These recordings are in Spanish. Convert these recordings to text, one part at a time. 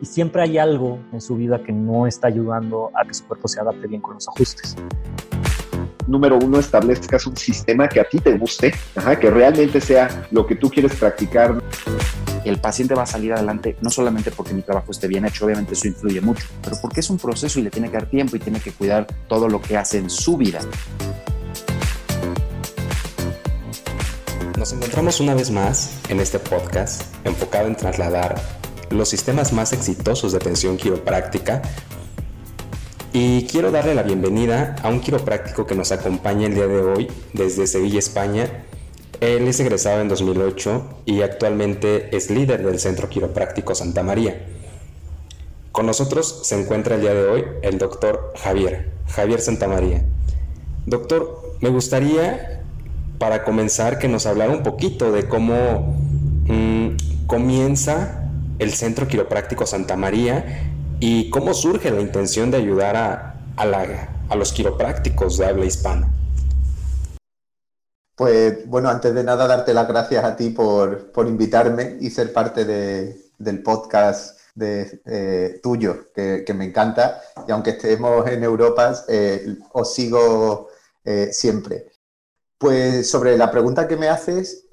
y siempre hay algo en su vida que no está ayudando a que su cuerpo se adapte bien con los ajustes. Número uno, establezcas un sistema que a ti te guste, que realmente sea lo que tú quieres practicar. El paciente va a salir adelante no solamente porque mi trabajo esté bien hecho, obviamente eso influye mucho, pero porque es un proceso y le tiene que dar tiempo y tiene que cuidar todo lo que hace en su vida. Nos encontramos una vez más en este podcast enfocado en trasladar los sistemas más exitosos de atención quiropráctica y quiero darle la bienvenida a un quiropráctico que nos acompaña el día de hoy desde Sevilla, España. Él es egresado en 2008 y actualmente es líder del Centro Quiropráctico Santa María. Con nosotros se encuentra el día de hoy el doctor Javier, Javier Santa María. Doctor, me gustaría para comenzar que nos hablara un poquito de cómo mm, comienza el Centro Quiropráctico Santa María y cómo surge la intención de ayudar a, a, los quiroprácticos de habla hispana. Pues bueno, antes de nada darte las gracias a ti por, invitarme y ser parte del podcast eh, tuyo, que, me encanta. Y aunque estemos en Europa, eh, os sigo eh, siempre. Pues sobre la pregunta que me haces,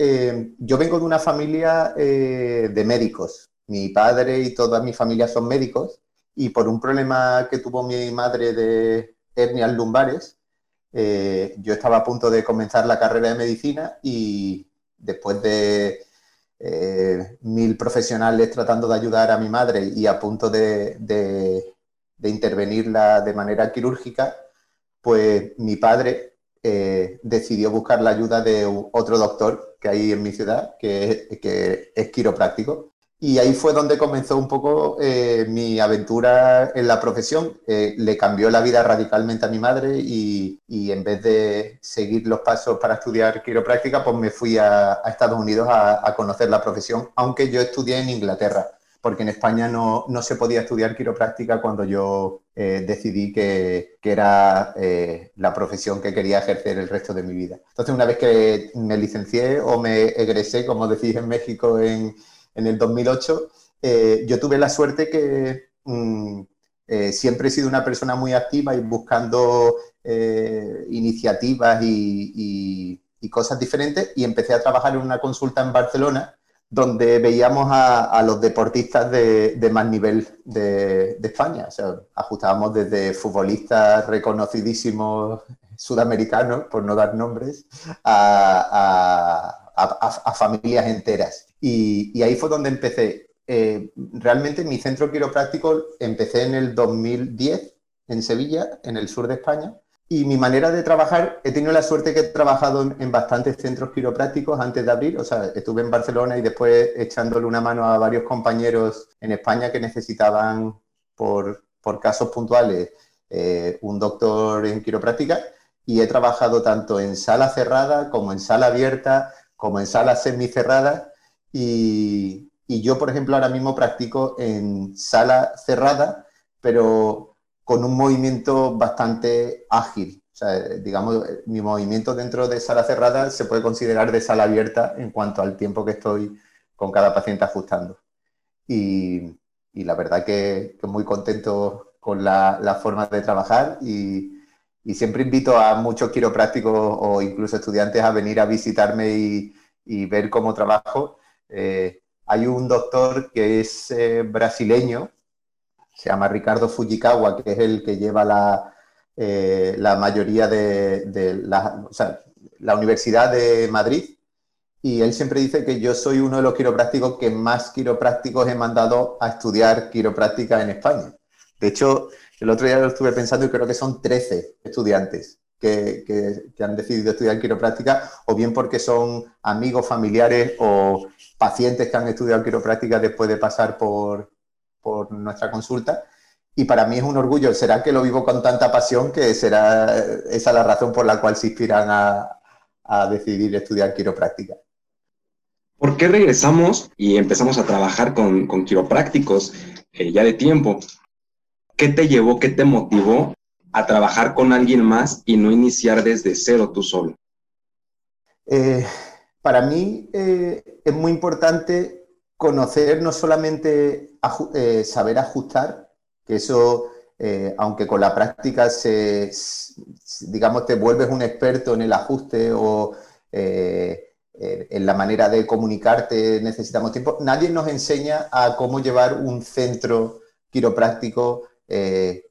yo vengo de una familia de médicos. Mi padre y toda mi familia son médicos y por un problema que tuvo mi madre de hernias lumbares, eh, yo estaba a punto de comenzar la carrera de medicina y después de eh, mil profesionales tratando de ayudar a mi madre y a punto de, intervenirla de manera quirúrgica, pues mi padre eh, decidió buscar la ayuda de otro doctor que hay en mi ciudad, que es quiropráctico, y ahí fue donde comenzó un poco eh, mi aventura en la profesión. Eh, le cambió la vida radicalmente a mi madre y, en vez de seguir los pasos para estudiar quiropráctica, pues me fui a, Estados Unidos a, conocer la profesión, aunque yo estudié en Inglaterra, porque en España no, se podía estudiar quiropráctica cuando yo eh, decidí que, que era la profesión que quería ejercer el resto de mi vida. Entonces, una vez que me licencié o me egresé, como decís en México, en en el 2008, eh, yo tuve la suerte que mm, eh, siempre he sido una persona muy activa y buscando eh, iniciativas y, cosas diferentes y empecé a trabajar en una consulta en Barcelona donde veíamos a, los deportistas de, más nivel de, España. O sea, ajustábamos desde futbolistas reconocidísimos sudamericanos, por no dar nombres, a a, familias enteras. Y, ahí fue donde empecé. Eh, realmente mi centro quiropráctico empecé en el 2010 en Sevilla, en el sur de España. Y mi manera de trabajar, he tenido la suerte que he trabajado en, bastantes centros quiroprácticos antes de abrir. O sea, estuve en Barcelona y después echándole una mano a varios compañeros en España que necesitaban, por, por casos puntuales, eh, un doctor en quiropráctica. Y he trabajado tanto en sala cerrada como en sala abierta, como en salas semicerradas y, y yo, por ejemplo, ahora mismo practico en sala cerrada, pero con un movimiento bastante ágil. O sea, digamos, mi movimiento dentro de sala cerrada se puede considerar de sala abierta en cuanto al tiempo que estoy con cada paciente ajustando. Y, y la verdad que, muy contento con la, la forma de trabajar y, y siempre invito a muchos quiroprácticos o incluso estudiantes a venir a visitarme y, ver cómo trabajo. Eh, hay un doctor que es eh, brasileño, se llama Ricardo Fujikawa, que es el que lleva la, eh, la mayoría de, la, o sea, la Universidad de Madrid. Y él siempre dice que yo soy uno de los quiroprácticos que más quiroprácticos he mandado a estudiar quiropráctica en España. De hecho, el otro día lo estuve pensando y creo que son 13 estudiantes que, han decidido estudiar quiropráctica, o bien porque son amigos, familiares o pacientes que han estudiado quiropráctica después de pasar por, nuestra consulta. Y para mí es un orgullo. Será que lo vivo con tanta pasión que será esa la razón por la cual se inspiran a, decidir estudiar quiropráctica. ¿Por qué regresamos y empezamos a trabajar con, quiroprácticos eh, ya de tiempo? ¿Qué te llevó, qué te motivó a trabajar con alguien más y no iniciar desde cero tú solo? Eh, para mí eh, es muy importante conocer no solamente eh, saber ajustar, que eso, aunque con la práctica se, digamos, te vuelves un experto en el ajuste o en la manera de comunicarte, necesitamos tiempo, nadie nos enseña a cómo llevar un centro quiropráctico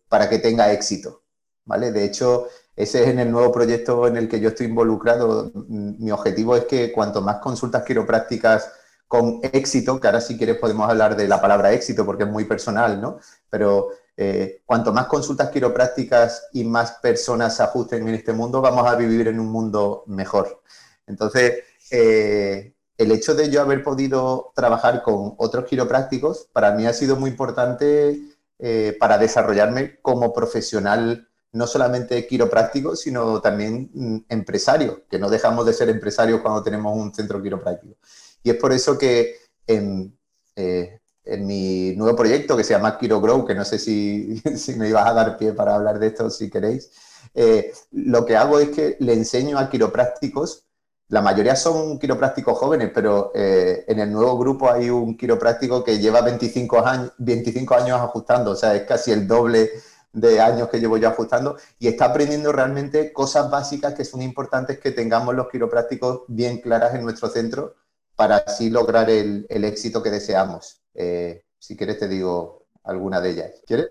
para que tenga éxito. ¿vale? De hecho, ese es en el nuevo proyecto en el que yo estoy involucrado. Mi objetivo es que cuanto más consultas quiroprácticas con éxito, que ahora si quieres podemos hablar de la palabra éxito porque es muy personal, ¿no? Pero eh, cuanto más consultas quiroprácticas y más personas se ajusten en este mundo, vamos a vivir en un mundo mejor. Entonces, eh, el hecho de yo haber podido trabajar con otros quiroprácticos, para mí ha sido muy importante eh, para desarrollarme como profesional, no solamente quiropráctico, sino también mm, empresario, que no dejamos de ser empresarios cuando tenemos un centro quiropráctico. Y es por eso que en, eh, en mi nuevo proyecto que se llama Kiro Grow, que no sé si, si, me ibas a dar pie para hablar de esto si queréis, eh, lo que hago es que le enseño a quiroprácticos, la mayoría son quiroprácticos jóvenes, pero eh, en el nuevo grupo hay un quiropráctico que lleva 25 años, 25 años ajustando, o sea, es casi el doble de años que llevo yo ajustando y está aprendiendo realmente cosas básicas que son importantes que tengamos los quiroprácticos bien claras en nuestro centro para así lograr el, éxito que deseamos. Eh, si quieres te digo alguna de ellas. ¿Quieres?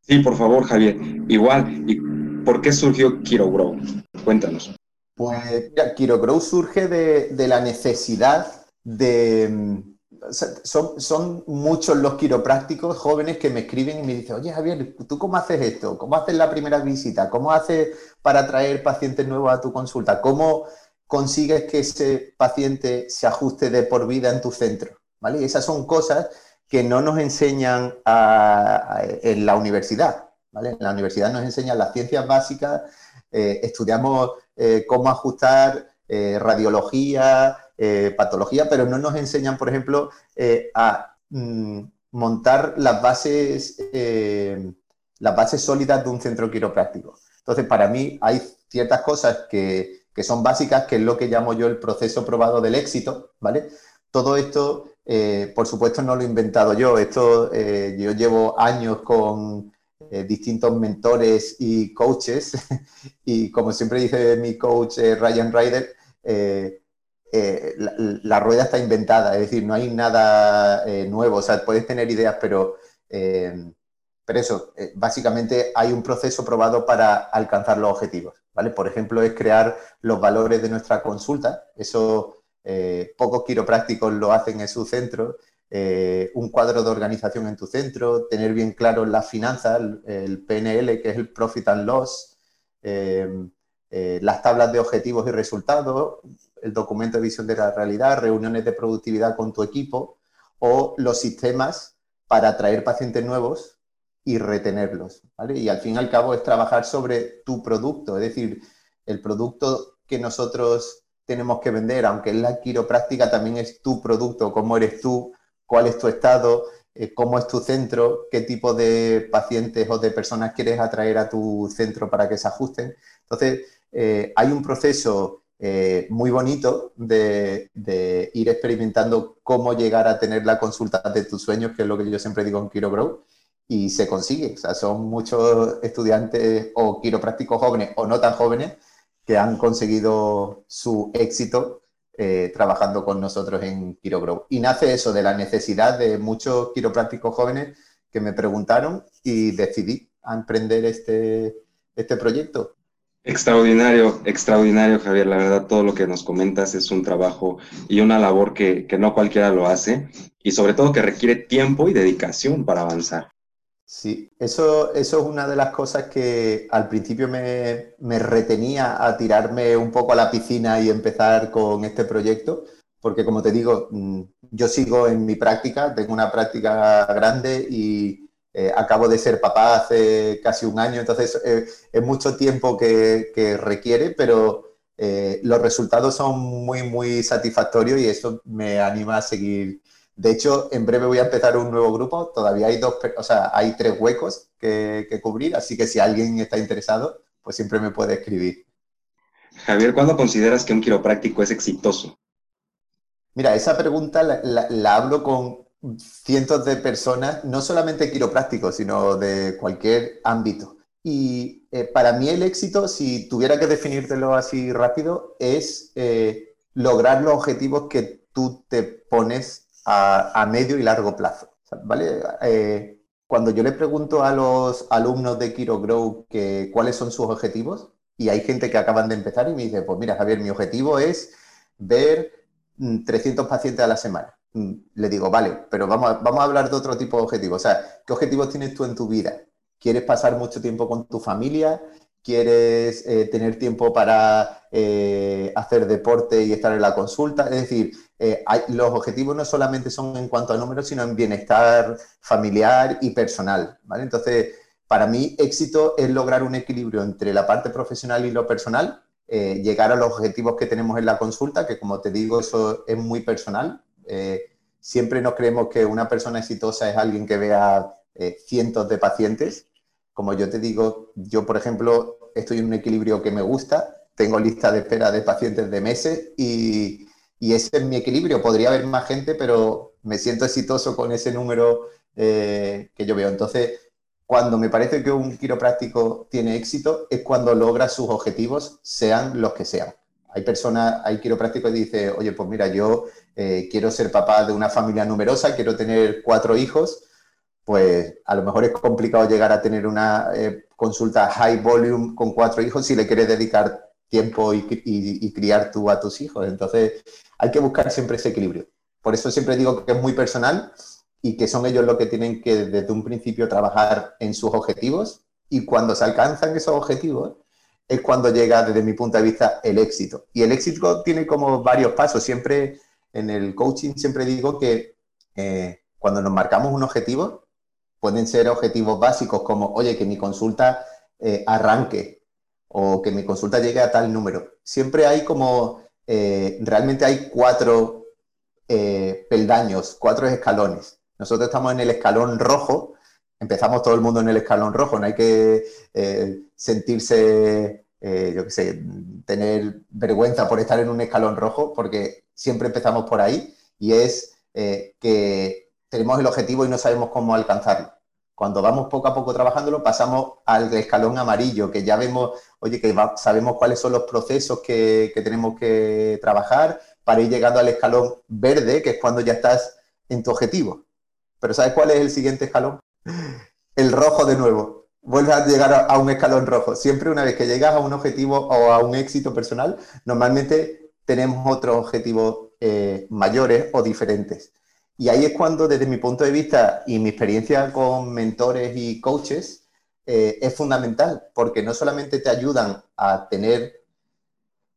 Sí, por favor, Javier. Igual, ¿y por qué surgió Kiro Grow? Cuéntanos. Pues mira, Kiro Grow surge de, la necesidad de... Son, son, muchos los quiroprácticos jóvenes que me escriben y me dicen, oye Javier, ¿tú cómo haces esto? ¿Cómo haces la primera visita? ¿Cómo haces para traer pacientes nuevos a tu consulta? ¿Cómo, consigues que ese paciente se ajuste de por vida en tu centro. ¿vale? Y esas son cosas que no nos enseñan en la universidad. ¿vale? En la universidad nos enseñan las ciencias básicas, eh, estudiamos eh, cómo ajustar eh, radiología, patología, pero no nos enseñan, por ejemplo, a mm, montar las bases, las bases sólidas de un centro quiropráctico. Entonces, para mí hay ciertas cosas que, que son básicas, que es lo que llamo yo el proceso probado del éxito, ¿vale? Todo esto, eh, por supuesto, no lo he inventado yo. Esto eh, yo llevo años con eh, distintos mentores y coaches y como siempre dice mi coach Ryan Ryder, la, rueda está inventada, es decir, no hay nada nuevo. O sea, puedes tener ideas, pero pero eso, básicamente hay un proceso probado para alcanzar los objetivos. Por ejemplo, es crear los valores de nuestra consulta. Eso eh, pocos quiroprácticos lo hacen en su centro. Eh, un cuadro de organización en tu centro, tener bien claro las finanzas, el, PNL, que es el Profit and Loss, eh, las tablas de objetivos y resultados, el documento de visión de la realidad, reuniones de productividad con tu equipo o los sistemas para atraer pacientes nuevos y retenerlos. ¿vale? Y al fin y al cabo es trabajar sobre tu producto, es decir, el producto que nosotros tenemos que vender, aunque es la quiropráctica, también es tu producto, cómo eres tú, cuál es tu estado, eh, cómo es tu centro, qué tipo de pacientes o de personas quieres atraer a tu centro para que se ajusten. Entonces, eh, hay un proceso eh, muy bonito de, de, ir experimentando cómo llegar a tener la consulta de tus sueños, que es lo que yo siempre digo en Quirogrow, y se consigue. O sea, son muchos estudiantes o quiroprácticos jóvenes o no tan jóvenes que han conseguido su éxito eh, trabajando con nosotros en Quirogrow. Y nace eso de la necesidad de muchos quiroprácticos jóvenes que me preguntaron y decidí emprender este, este proyecto. Extraordinario, extraordinario, Javier. La verdad, todo lo que nos comentas es un trabajo y una labor que, que no cualquiera lo hace y sobre todo que requiere tiempo y dedicación para avanzar. Sí, eso, eso es una de las cosas que al principio me, retenía a tirarme un poco a la piscina y empezar con este proyecto, porque como te digo, mm, yo sigo en mi práctica, tengo una práctica grande y eh, acabo de ser papá hace casi un año, entonces eh, es mucho tiempo que, requiere, pero eh, los resultados son muy, muy satisfactorios y eso me anima a seguir de hecho, en breve voy a empezar un nuevo grupo. Todavía hay dos, o sea, hay tres huecos que, cubrir, así que si alguien está interesado, pues siempre me puede escribir. Javier, ¿cuándo consideras que un quiropráctico es exitoso? Mira, esa pregunta la, hablo con cientos de personas, no solamente quiroprácticos, sino de cualquier ámbito. Y eh, para mí el éxito, si tuviera que definírtelo así rápido, es eh, lograr los objetivos que tú te pones a, medio y largo plazo. ¿Vale? Eh, cuando yo le pregunto a los alumnos de KiroGrow que, cuáles son sus objetivos, y hay gente que acaban de empezar y me dice, pues mira, Javier, mi objetivo es ver 300 mm, pacientes a la semana. Mm, le digo, vale, pero vamos a, vamos a hablar de otro tipo de objetivos. O sea, ¿qué objetivos tienes tú en tu vida? ¿Quieres pasar mucho tiempo con tu familia? ¿Quieres eh, tener tiempo para eh, hacer deporte y estar en la consulta? Es decir, eh, los objetivos no solamente son en cuanto a números, sino en bienestar familiar y personal. ¿vale? Entonces, para mí, éxito es lograr un equilibrio entre la parte profesional y lo personal llegar a los objetivos que tenemos en la consulta, que como te digo, eso es muy personal. Siempre nos creemos que una persona exitosa es alguien que vea cientos de pacientes. Como yo te digo, yo, por ejemplo, estoy en un equilibrio que me gusta, tengo lista de espera de pacientes de meses y, y ese es mi equilibrio. Podría haber más gente, pero me siento exitoso con ese número que yo veo. Entonces, cuando me parece que un quiropráctico tiene éxito es cuando logra sus objetivos, sean los que sean. Hay personas, hay quiroprácticos que dicen, oye, pues mira, yo eh, quiero ser papá de una familia numerosa, quiero tener cuatro hijos, pues a lo mejor es complicado llegar a tener una eh, consulta high volume con cuatro hijos si le quieres dedicar tiempo y, criar tú a tus hijos. Entonces, hay que buscar siempre ese equilibrio. Por eso siempre digo que es muy personal y que son ellos los que tienen que desde un principio trabajar en sus objetivos y cuando se alcanzan esos objetivos es cuando llega desde mi punto de vista el éxito. Y el éxito tiene como varios pasos. Siempre en el coaching siempre digo que eh, cuando nos marcamos un objetivo, pueden ser objetivos básicos como, oye, que mi consulta eh, arranque o que mi consulta llegue a tal número. Siempre hay como, eh, realmente hay cuatro peldaños, cuatro escalones. Nosotros estamos en el escalón rojo, empezamos todo el mundo en el escalón rojo, no hay que eh, sentirse, eh, yo qué sé, tener vergüenza por estar en un escalón rojo, porque siempre empezamos por ahí y es eh, que tenemos el objetivo y no sabemos cómo alcanzarlo. Cuando vamos poco a poco trabajándolo, pasamos al escalón amarillo, que ya vemos, oye, que sabemos cuáles son los procesos que, que tenemos que trabajar para ir llegando al escalón verde, que es cuando ya estás en tu objetivo. Pero ¿sabes cuál es el siguiente escalón? El rojo de nuevo. Vuelves a llegar a un escalón rojo. Siempre una vez que llegas a un objetivo o a un éxito personal, normalmente tenemos otros objetivos eh, mayores o diferentes. Y ahí es cuando, desde mi punto de vista y mi experiencia con mentores y coaches, eh, es fundamental, porque no solamente te ayudan a tener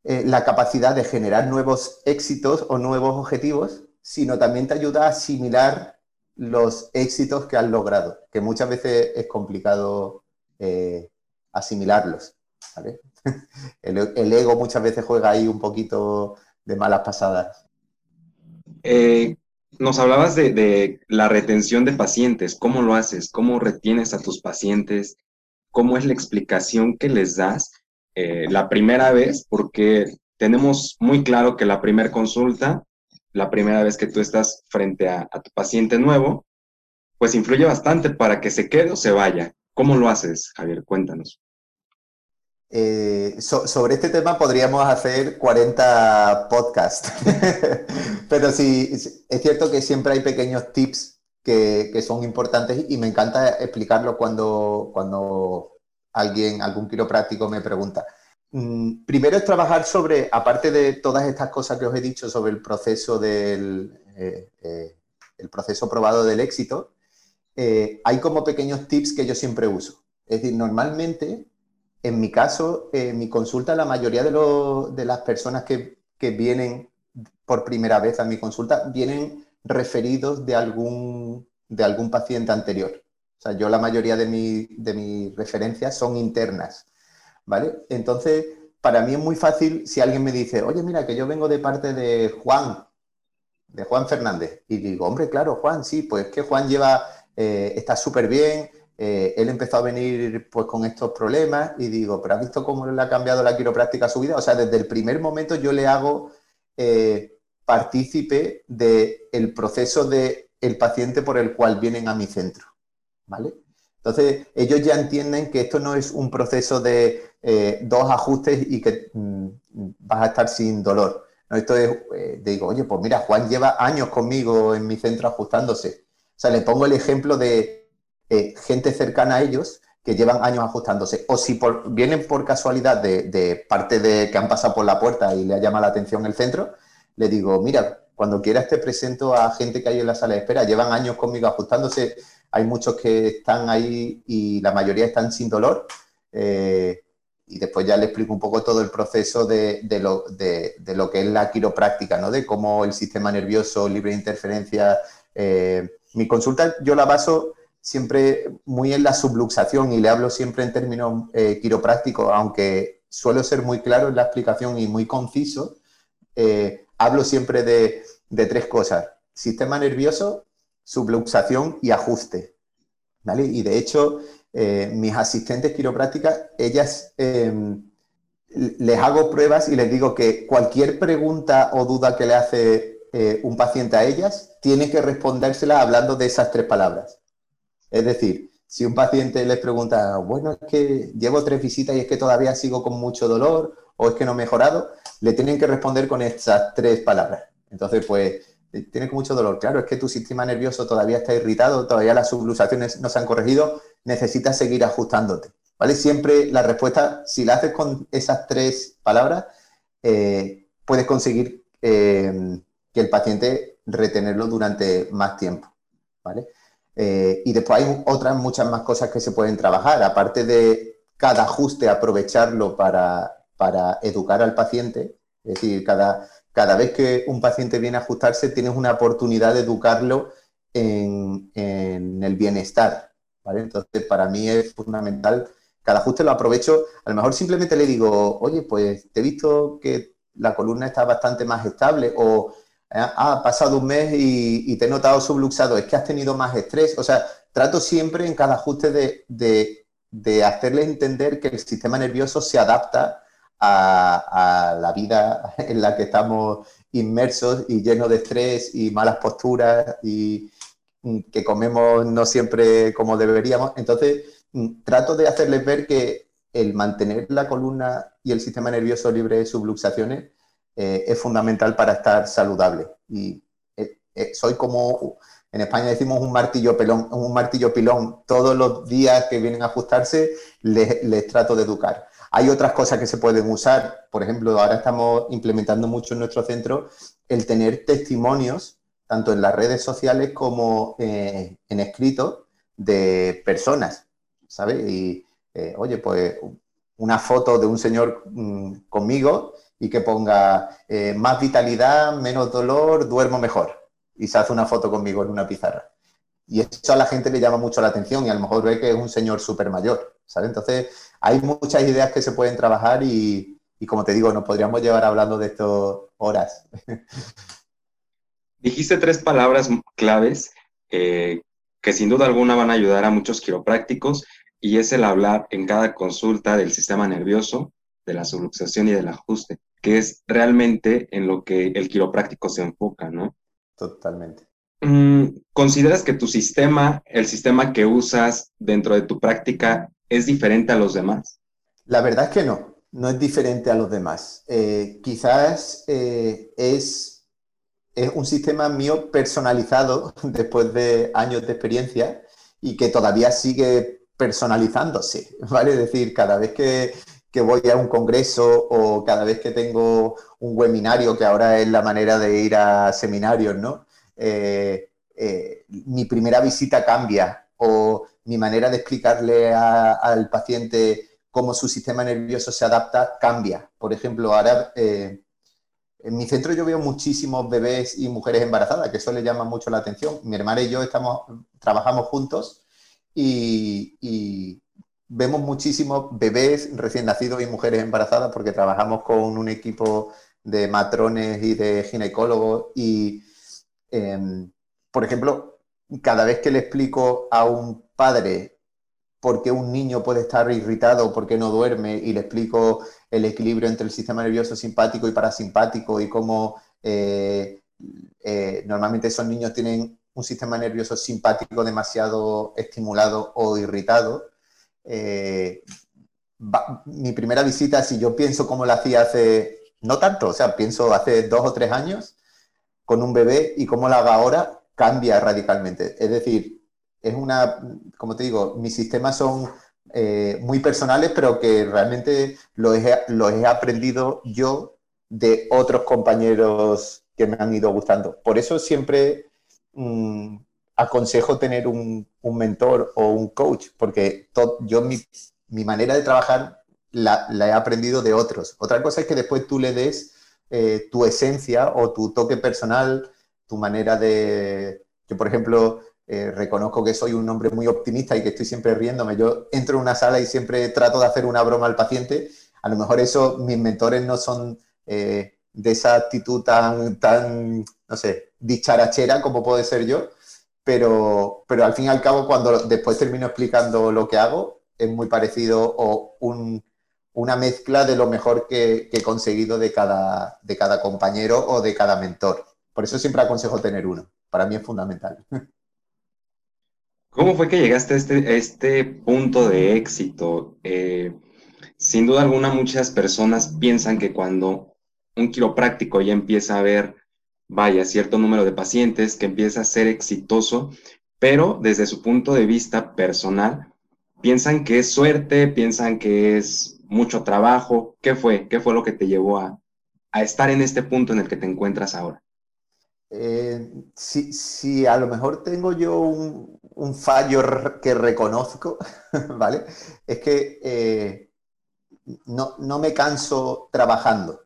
eh, la capacidad de generar nuevos éxitos o nuevos objetivos, sino también te ayuda a asimilar los éxitos que han logrado, que muchas veces es complicado eh, asimilarlos. El, ego muchas veces juega ahí un poquito de malas pasadas. Nos hablabas de, la retención de pacientes, ¿cómo lo haces? ¿Cómo retienes a tus pacientes? ¿Cómo es la explicación que les das eh, la primera vez? Porque tenemos muy claro que la primera consulta la primera vez que tú estás frente a, tu paciente nuevo, pues influye bastante para que se quede o se vaya. ¿Cómo lo haces, Javier? Cuéntanos. Eh, sobre este tema podríamos hacer 40 podcasts, pero sí, es cierto que siempre hay pequeños tips que, son importantes y me encanta explicarlo cuando, cuando alguien, algún quiropráctico me pregunta. Mm, primero es trabajar sobre, aparte de todas estas cosas que os he dicho sobre el proceso del eh, eh, el proceso probado del éxito, hay como pequeños tips que yo siempre uso. Es decir, normalmente, en mi caso, en mi consulta, la mayoría de, de las personas que, que, vienen por primera vez a mi consulta vienen referidos de algún, de algún paciente anterior. O sea, yo la mayoría de, mi, de mis referencias son internas. ¿vale? Entonces, para mí es muy fácil si alguien me dice, oye, mira, que yo vengo de parte de Juan, de Juan Fernández. Y digo, hombre, claro, Juan, sí, pues que Juan lleva, eh, está súper bien, eh, él empezó a venir pues con estos problemas y digo, pero ¿has visto cómo le ha cambiado la quiropráctica a su vida? O sea, desde el primer momento yo le hago, eh, partícipe del proceso del el paciente por el cual vienen a mi centro. ¿Vale? Entonces, ellos ya entienden que esto no es un proceso de eh, dos ajustes y que mm, vas a estar sin dolor. ¿no? Esto es, eh, digo, oye, pues mira, Juan lleva años conmigo en mi centro ajustándose. O sea, le pongo el ejemplo de eh, gente cercana a ellos que llevan años ajustándose. O si por, vienen por casualidad de, parte de que han pasado por la puerta y le ha llamado la atención el centro, le digo, mira, cuando quieras te presento a gente que hay en la sala de espera. Llevan años conmigo ajustándose. Hay muchos que están ahí y la mayoría están sin dolor. Eh, y después ya le explico un poco todo el proceso de, lo, de, lo, que es la quiropráctica, ¿no? De cómo el sistema nervioso, libre de interferencia. Eh, mi consulta yo la baso siempre muy en la subluxación y le hablo siempre en términos eh, quiroprácticos, aunque suelo ser muy claro en la explicación y muy conciso, eh, hablo siempre de, tres cosas, sistema nervioso, subluxación y ajuste. Y de hecho, eh, mis asistentes quiroprácticas, ellas em, les hago pruebas y les digo que cualquier pregunta o duda que le hace un paciente a ellas, tiene que respondérsela hablando de esas tres palabras. Es decir, si un paciente les pregunta, bueno, es que llevo tres visitas y es que todavía sigo con mucho dolor o es que no he mejorado, le tienen que responder con estas tres palabras. Entonces, pues, tiene mucho dolor. Claro, es que tu sistema nervioso todavía está irritado, todavía las subluxaciones no se han corregido, necesitas seguir ajustándote. ¿Vale? Siempre la respuesta, si la haces con esas tres palabras, eh, puedes conseguir eh, que el paciente retenerlo durante más tiempo. ¿vale? Eh, y después hay otras muchas más cosas que se pueden trabajar, aparte de cada ajuste aprovecharlo para, educar al paciente, es decir, cada, cada vez que un paciente viene a ajustarse tienes una oportunidad de educarlo en, en el bienestar, entonces, para mí es fundamental, cada ajuste lo aprovecho, a lo mejor simplemente le digo, oye, pues te he visto que la columna está bastante más estable o ha pasado un mes y, te he notado subluxado, es que has tenido más estrés, o sea, trato siempre en cada ajuste de, de, hacerle entender que el sistema nervioso se adapta a, a, la vida en la que estamos inmersos y llenos de estrés y malas posturas y, Mm, que comemos no siempre como deberíamos. Entonces, mm, trato de hacerles ver que el mantener la columna y el sistema nervioso libre de subluxaciones eh, es fundamental para estar saludable. Y eh, eh, soy como, en España decimos un martillo pelón, un martillo pilón. Todos los días que vienen a ajustarse les, les trato de educar. Hay otras cosas que se pueden usar. Por ejemplo, ahora estamos implementando mucho en nuestro centro el tener testimonios tanto en las redes sociales como en escrito de personas, ¿sabes? Y, oye, pues una foto de un señor mm, conmigo y que ponga eh, más vitalidad, menos dolor, duermo mejor. Y se hace una foto conmigo en una pizarra. Y eso a la gente le llama mucho la atención y a lo mejor ve que es un señor súper mayor, ¿sabes? Entonces, hay muchas ideas que se pueden trabajar y, como te digo, nos podríamos llevar hablando de esto horas. Dijiste tres palabras claves eh, que sin duda alguna van a ayudar a muchos quiroprácticos y es el hablar en cada consulta del sistema nervioso, de la subluxación y del ajuste, que es realmente en lo que el quiropráctico se enfoca, ¿no? Totalmente. Mm, ¿Consideras que tu sistema, el sistema que usas dentro de tu práctica, es diferente a los demás? La verdad es que no, no es diferente a los demás. Eh, quizás eh, es es un sistema mío personalizado después de años de experiencia y que todavía sigue personalizándose, ¿vale? Es decir, cada vez que, voy a un congreso o cada vez que tengo un webinario, que ahora es la manera de ir a seminarios, ¿no? Eh, eh, mi primera visita cambia o mi manera de explicarle al paciente cómo su sistema nervioso se adapta cambia. Por ejemplo, ahora eh, en mi centro yo veo muchísimos bebés y mujeres embarazadas, que eso le llama mucho la atención. Mi hermana y yo estamos, trabajamos juntos y, vemos muchísimos bebés recién nacidos y mujeres embarazadas porque trabajamos con un equipo de matrones y de ginecólogos y, em, por ejemplo, cada vez que le explico a un padre por qué un niño puede estar irritado, por qué no duerme, y le explico el equilibrio entre el sistema nervioso simpático y parasimpático y cómo eh, eh, normalmente esos niños tienen un sistema nervioso simpático demasiado estimulado o irritado. Eh, mi primera visita, si yo pienso como la hacía hace, no tanto, o sea, pienso hace dos o tres años con un bebé y cómo la hago ahora, cambia radicalmente. Es decir, es una, como te digo, mis sistemas son eh, muy personales, pero que realmente los he, aprendido yo de otros compañeros que me han ido gustando. Por eso siempre mm, aconsejo tener un, mentor o un coach, porque yo mi, manera de trabajar la, he aprendido de otros. Otra cosa es que después tú le des eh, tu esencia o tu toque personal, tu manera de... Yo, por ejemplo, eh, reconozco que soy un hombre muy optimista y que estoy siempre riéndome. Yo entro en una sala y siempre trato de hacer una broma al paciente. A lo mejor eso, mis mentores no son eh, de esa actitud tan, tan, no sé, dicharachera como puede ser yo, pero, pero al fin y al cabo, cuando después termino explicando lo que hago, es muy parecido o una mezcla de lo mejor que, he conseguido de cada, de cada compañero o de cada mentor. Por eso siempre aconsejo tener uno. Para mí es fundamental. ¿Cómo fue que llegaste a este, este punto de éxito? Eh, sin duda alguna, muchas personas piensan que cuando un quiropráctico ya empieza a ver, vaya, cierto número de pacientes, que empieza a ser exitoso, pero desde su punto de vista personal, piensan que es suerte, piensan que es mucho trabajo. ¿Qué fue? ¿Qué fue lo que te llevó a, a estar en este punto en el que te encuentras ahora? Eh, si, a lo mejor tengo yo un, fallo que reconozco, ¿vale? Es que eh, no, me canso trabajando,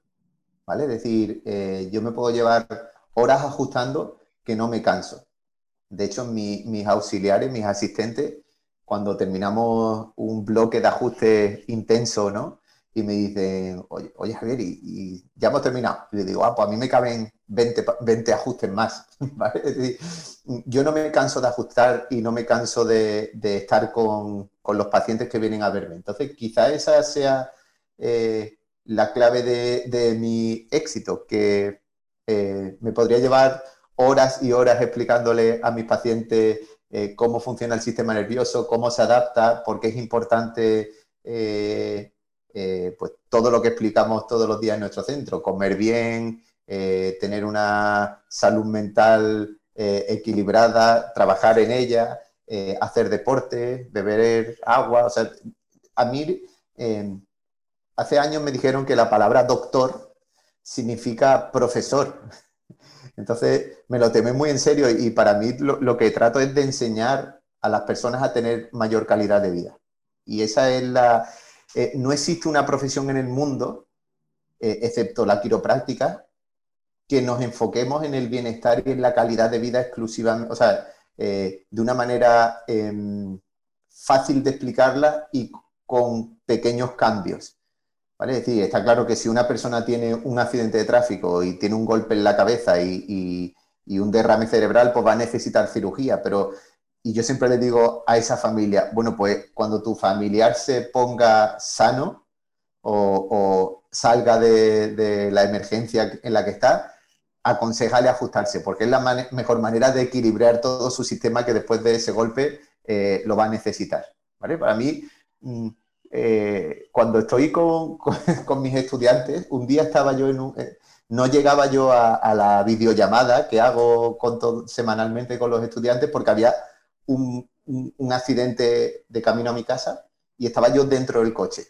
¿vale? Es decir, eh, yo me puedo llevar horas ajustando que no me canso. De hecho, mis auxiliares, mis asistentes, cuando terminamos un bloque de ajuste intenso, ¿no? y me dicen, oye, oye Javier, y, ya hemos terminado. Y le digo, ah, pues a mí me caben 20, 20 ajustes más. Yo no me canso de ajustar y no me canso de, estar con, con, los pacientes que vienen a verme. Entonces, quizá esa sea eh, la clave de, mi éxito, que eh, me podría llevar horas y horas explicándole a mis pacientes eh, cómo funciona el sistema nervioso, cómo se adapta, por qué es importante eh, pues todo lo que explicamos todos los días en nuestro centro, comer bien, tener una salud mental equilibrada, trabajar en ella, hacer deporte, beber agua. O sea, a mí hace años me dijeron que la palabra doctor significa profesor. Entonces me lo temé muy en serio y para mí lo que trato es de enseñar a las personas a tener mayor calidad de vida. Y esa es la, eh, no existe una profesión en el mundo, eh, excepto la quiropráctica, que nos enfoquemos en el bienestar y en la calidad de vida exclusivamente, o sea, eh, de una manera em, fácil de explicarla y con pequeños cambios. ¿Vale? Es decir, está claro que si una persona tiene un accidente de tráfico y tiene un golpe en la cabeza y, un derrame cerebral, pues va a necesitar cirugía, pero y yo siempre le digo a esa familia, bueno, pues cuando tu familiar se ponga sano o, salga de, la emergencia en la que está, aconsejale ajustarse, porque es la mejor manera de equilibrar todo su sistema que después de ese golpe eh, lo va a necesitar. ¿vale? Para mí, mm, eh, cuando estoy con, mis estudiantes, un día estaba yo en un... Eh, no llegaba yo a, la videollamada que hago semanalmente con los estudiantes porque había un, accidente de camino a mi casa y estaba yo dentro del coche.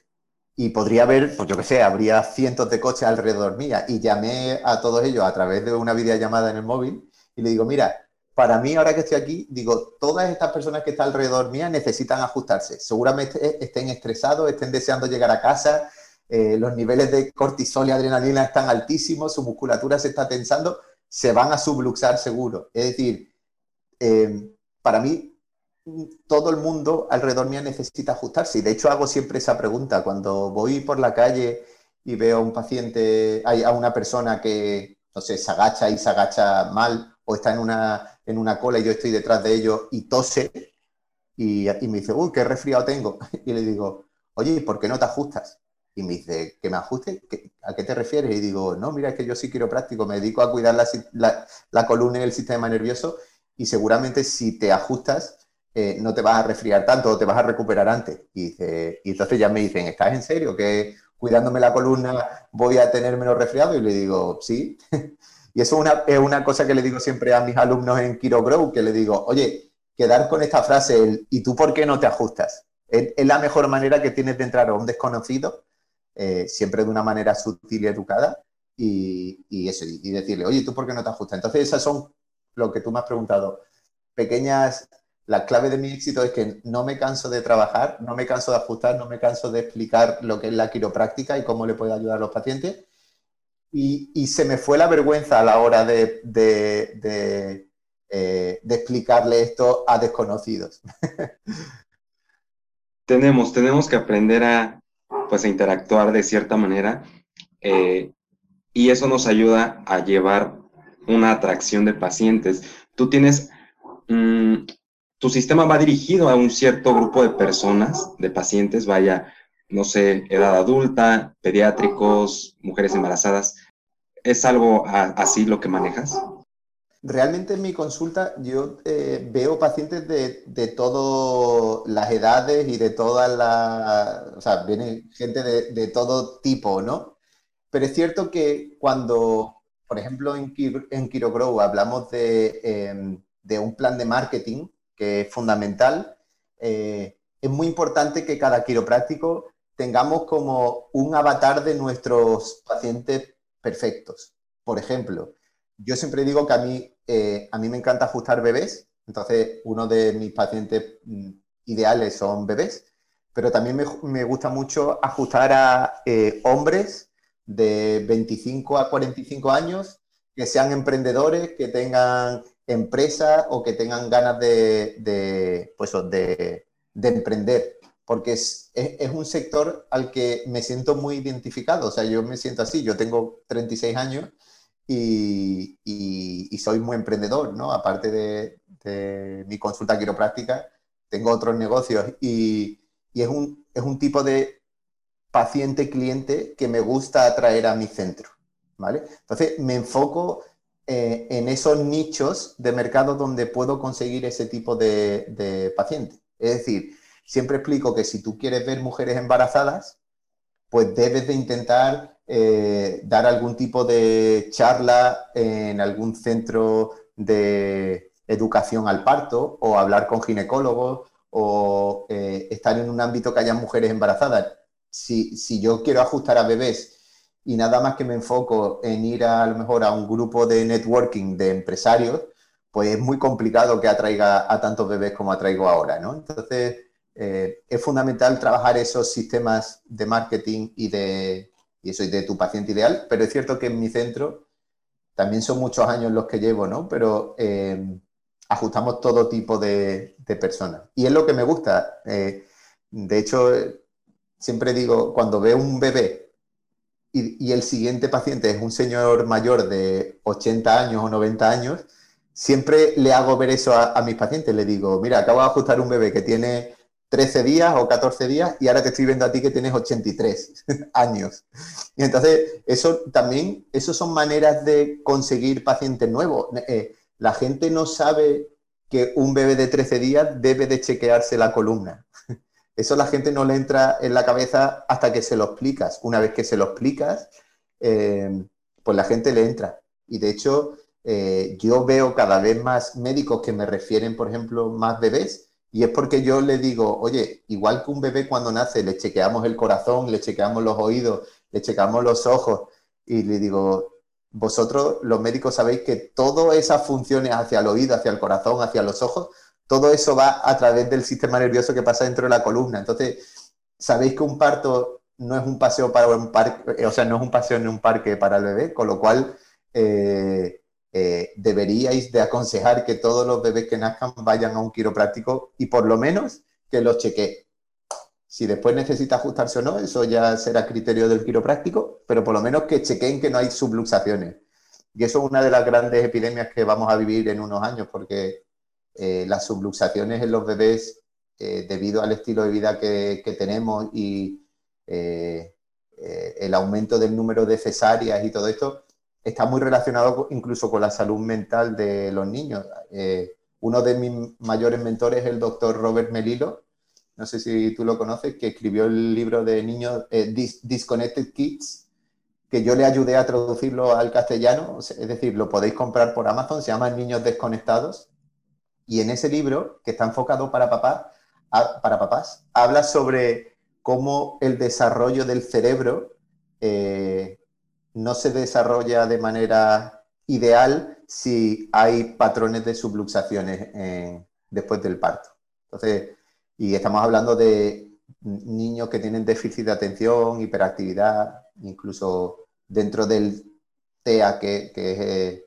Y podría haber, pues yo qué sé, habría cientos de coches alrededor mía. Y llamé a todos ellos a través de una videollamada en el móvil y le digo, mira, para mí ahora que estoy aquí, digo, todas estas personas que están alrededor mía necesitan ajustarse. Seguramente estén estresados, estén deseando llegar a casa, eh, los niveles de cortisol y adrenalina están altísimos, su musculatura se está tensando, se van a subluxar seguro. Es decir, eh, para mí todo el mundo alrededor mío necesita ajustarse. Y de hecho hago siempre esa pregunta. Cuando voy por la calle y veo a un paciente, a una persona que, no sé, se agacha y se agacha mal o está en una, en una cola y yo estoy detrás de ellos y tose y, me dice, uy, qué resfriado tengo. Y le digo, oye, ¿por qué no te ajustas? Y me dice, ¿que me ajuste? ¿A qué te refieres? Y digo, no, mira, es que yo sí quiero práctico, me dedico a cuidar la, columna y el sistema nervioso y seguramente si te ajustas eh, no te vas a resfriar tanto o te vas a recuperar antes. Y, y entonces ya me dicen, ¿estás en serio? ¿Que cuidándome la columna voy a tener menos resfriado? Y le digo, sí. y eso es una, cosa que le digo siempre a mis alumnos en Kiro Grow, que le digo, oye, quedar con esta frase, ¿y tú por qué no te ajustas? Es, la mejor manera que tienes de entrar a un desconocido, eh, siempre de una manera sutil y educada, y, y, eso, y decirle, oye, ¿tú por qué no te ajustas? Entonces, esas son lo que tú me has preguntado, pequeñas, la clave de mi éxito es que no me canso de trabajar, no me canso de ajustar, no me canso de explicar lo que es la quiropráctica y cómo le puede ayudar a los pacientes. Y, y se me fue la vergüenza a la hora de, de eh, explicarle esto a desconocidos. tenemos, tenemos que aprender a, pues, a interactuar de cierta manera eh, y eso nos ayuda a llevar una atracción de pacientes. Tú tienes, mm, tu sistema va dirigido a un cierto grupo de personas, de pacientes, vaya, no sé, edad adulta, pediátricos, mujeres embarazadas. ¿Es algo así lo que manejas? Realmente en mi consulta yo eh, veo pacientes de, de todas las edades y de todas las, o sea, viene gente de, todo tipo, ¿no? Pero es cierto que cuando, por ejemplo, en, en KiroGrow hablamos em, de, un plan de marketing que es fundamental, eh, es muy importante que cada quiropráctico tengamos como un avatar de nuestros pacientes perfectos. Por ejemplo, yo siempre digo que a mí eh, a mí me encanta ajustar bebés, entonces uno de mis pacientes mm, ideales son bebés, pero también me, gusta mucho ajustar a eh, hombres de 25 a 45 años que sean emprendedores, que tengan empresas o que tengan ganas de, pues, de, emprender, porque es, es, un sector al que me siento muy identificado, o sea, yo me siento así, yo tengo 36 años y, soy muy emprendedor, ¿no? Aparte de, mi consulta quiropráctica, tengo otros negocios y, es, un, es un tipo de paciente cliente que me gusta atraer a mi centro, ¿vale? Entonces me enfoco eh, en esos nichos de mercado donde puedo conseguir ese tipo de, de paciente. Es decir, siempre explico que si tú quieres ver mujeres embarazadas, pues debes de intentar eh, dar algún tipo de charla en algún centro de educación al parto o hablar con ginecólogos o eh, estar en un ámbito que haya mujeres embarazadas. Si, si, yo quiero ajustar a bebés y nada más que me enfoco en ir a, lo mejor a un grupo de networking de empresarios, pues es muy complicado que atraiga a tantos bebés como atraigo ahora, ¿no? Entonces, eh, es fundamental trabajar esos sistemas de marketing y de, y soy de tu paciente ideal, pero es cierto que en mi centro también son muchos años los que llevo, ¿no? Pero eh, ajustamos todo tipo de, personas. Y es lo que me gusta. Eh, de hecho, siempre digo, cuando veo un bebé y, el siguiente paciente es un señor mayor de 80 años o 90 años, siempre le hago ver eso a mis pacientes. Le digo, mira, acabo de ajustar un bebé que tiene 13 días o 14 días y ahora te estoy viendo a ti que tienes 83 años. Y entonces, eso también, eso son maneras de conseguir pacientes nuevos. Eh, la gente no sabe que un bebé de 13 días debe de chequearse la columna. Eso la gente no le entra en la cabeza hasta que se lo explicas. Una vez que se lo explicas, eh, pues la gente le entra. Y de hecho, eh, yo veo cada vez más médicos que me refieren, por ejemplo, más bebés y es porque yo le digo, oye, igual que un bebé cuando nace, le chequeamos el corazón, le chequeamos los oídos, le chequeamos los ojos, y le digo, vosotros los médicos sabéis que todas esas funciones hacia el oído, hacia el corazón, hacia los ojos, todo eso va a través del sistema nervioso que pasa dentro de la columna. Entonces, sabéis que un parto no es un paseo para un parque, o sea, no es un paseo en un parque para el bebé, con lo cual eh, eh, deberíais de aconsejar que todos los bebés que nazcan vayan a un quiropráctico y por lo menos que los chequee. Si después necesita ajustarse o no, eso ya será criterio del quiropráctico, pero por lo menos que chequeen que no hay subluxaciones. Y eso es una de las grandes epidemias que vamos a vivir en unos años, porque eh, las subluxaciones en los bebés, eh, debido al estilo de vida que, tenemos y el aumento del número de cesáreas y todo esto está muy relacionado incluso con la salud mental de los niños. Eh, uno de mis mayores mentores es el doctor Robert Melilo, no sé si tú lo conoces, que escribió el libro de niños Disconnected Kids, que yo le ayudé a traducirlo al castellano, es decir, lo podéis comprar por Amazon, se llama Niños Desconectados, y en ese libro, que está enfocado para, papá, para papás, habla sobre cómo el desarrollo del cerebro eh, no se desarrolla de manera ideal si hay patrones de subluxaciones después del parto. Entonces, y estamos hablando de niños que tienen déficit de atención, hiperactividad, incluso dentro del TEA, que, es, eh,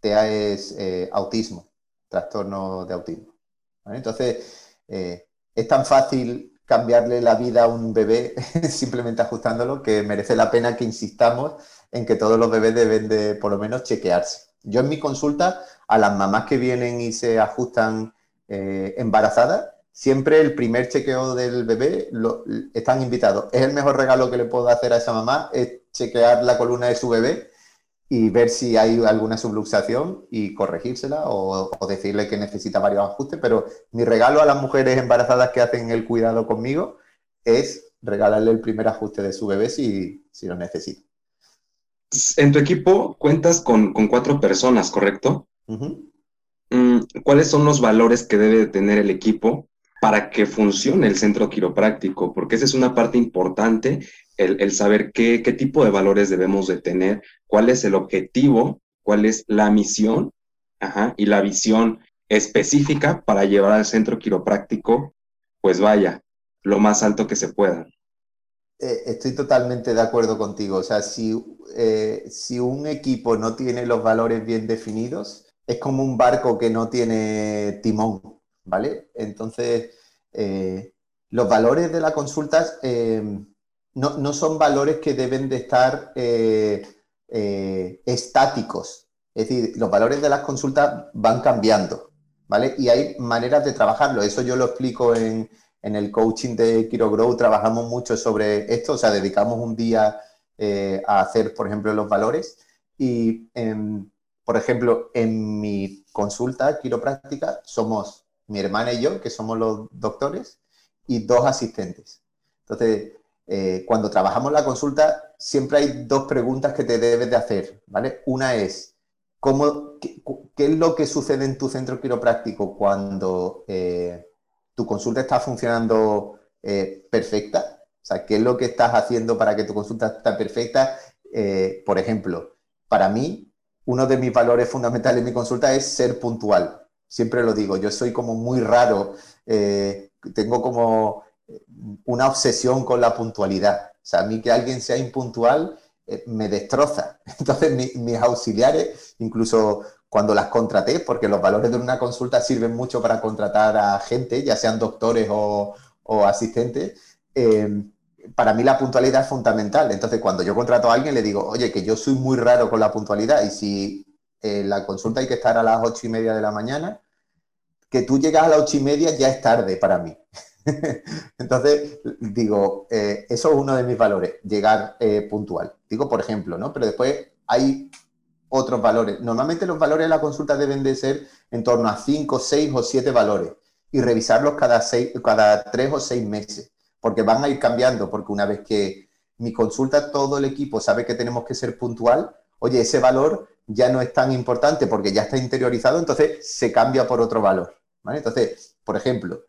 TEA es eh, autismo, trastorno de autismo. Entonces, eh, es tan fácil cambiarle la vida a un bebé simplemente ajustándolo que merece la pena que insistamos en que todos los bebés deben de por lo menos chequearse. Yo en mi consulta a las mamás que vienen y se ajustan embarazadas, siempre el primer chequeo del bebé lo, están invitados. Es el mejor regalo que le puedo hacer a esa mamá, es chequear la columna de su bebé y ver si hay alguna subluxación y corregírsela o, decirle que necesita varios ajustes. Pero mi regalo a las mujeres embarazadas que hacen el cuidado conmigo es regalarle el primer ajuste de su bebé si, si lo necesita. En tu equipo cuentas con, cuatro personas, ¿correcto? Mm, ¿Cuáles son los valores que debe tener el equipo para que funcione el centro quiropráctico, porque esa es una parte importante, el, saber qué, tipo de valores debemos de tener, cuál es el objetivo, cuál es la misión y la visión específica para llevar al centro quiropráctico, pues vaya, lo más alto que se pueda. Eh, estoy totalmente de acuerdo contigo. O sea, si, eh, si un equipo no tiene los valores bien definidos, es como un barco que no tiene timón. ¿vale? Entonces, eh, los valores de las consultas eh, no, son valores que deben de estar estáticos. Es decir, los valores de las consultas van cambiando, ¿vale? Y hay maneras de trabajarlo. Eso yo lo explico en, el coaching de KiroGrow. Trabajamos mucho sobre esto, o sea, dedicamos un día a hacer, por ejemplo, los valores. Y, em, por ejemplo, en mi consulta quiropráctica somos mi hermana y yo, que somos los doctores, y dos asistentes. Entonces, eh, cuando trabajamos la consulta, siempre hay dos preguntas que te debes de hacer, ¿vale? Una es, ¿cómo, qué, es lo que sucede en tu centro quiropráctico cuando eh, tu consulta está funcionando eh, perfecta? O sea, ¿qué es lo que estás haciendo para que tu consulta esté perfecta? por ejemplo, para mí, uno de mis valores fundamentales en mi consulta es ser puntual siempre lo digo, yo soy como muy raro, eh, tengo como eh, una obsesión con la puntualidad. O sea, a mí que alguien sea impuntual eh, me destroza. Entonces mis auxiliares, incluso cuando las contraté, porque los valores de una consulta sirven mucho para contratar a gente, ya sean doctores o, asistentes, para mí la puntualidad es fundamental. Entonces, cuando yo contrato a alguien, le digo, oye, que yo soy muy raro con la puntualidad y si la consulta hay que estar a las ocho y media de la mañana, que tú llegas a las ocho y media ya es tarde para mí. Entonces, digo, eh, eso es uno de mis valores, llegar eh, puntual. Digo, por ejemplo, ¿no? Pero después hay otros valores. Normalmente los valores de la consulta deben de ser en torno a cinco, seis o siete valores y revisarlos cada, seis, cada tres o seis meses, porque van a ir cambiando, porque una vez que mi consulta todo el equipo sabe que tenemos que ser puntual, oye, ese valor ya no es tan importante porque ya está interiorizado, entonces se cambia por otro valor. Entonces, por ejemplo,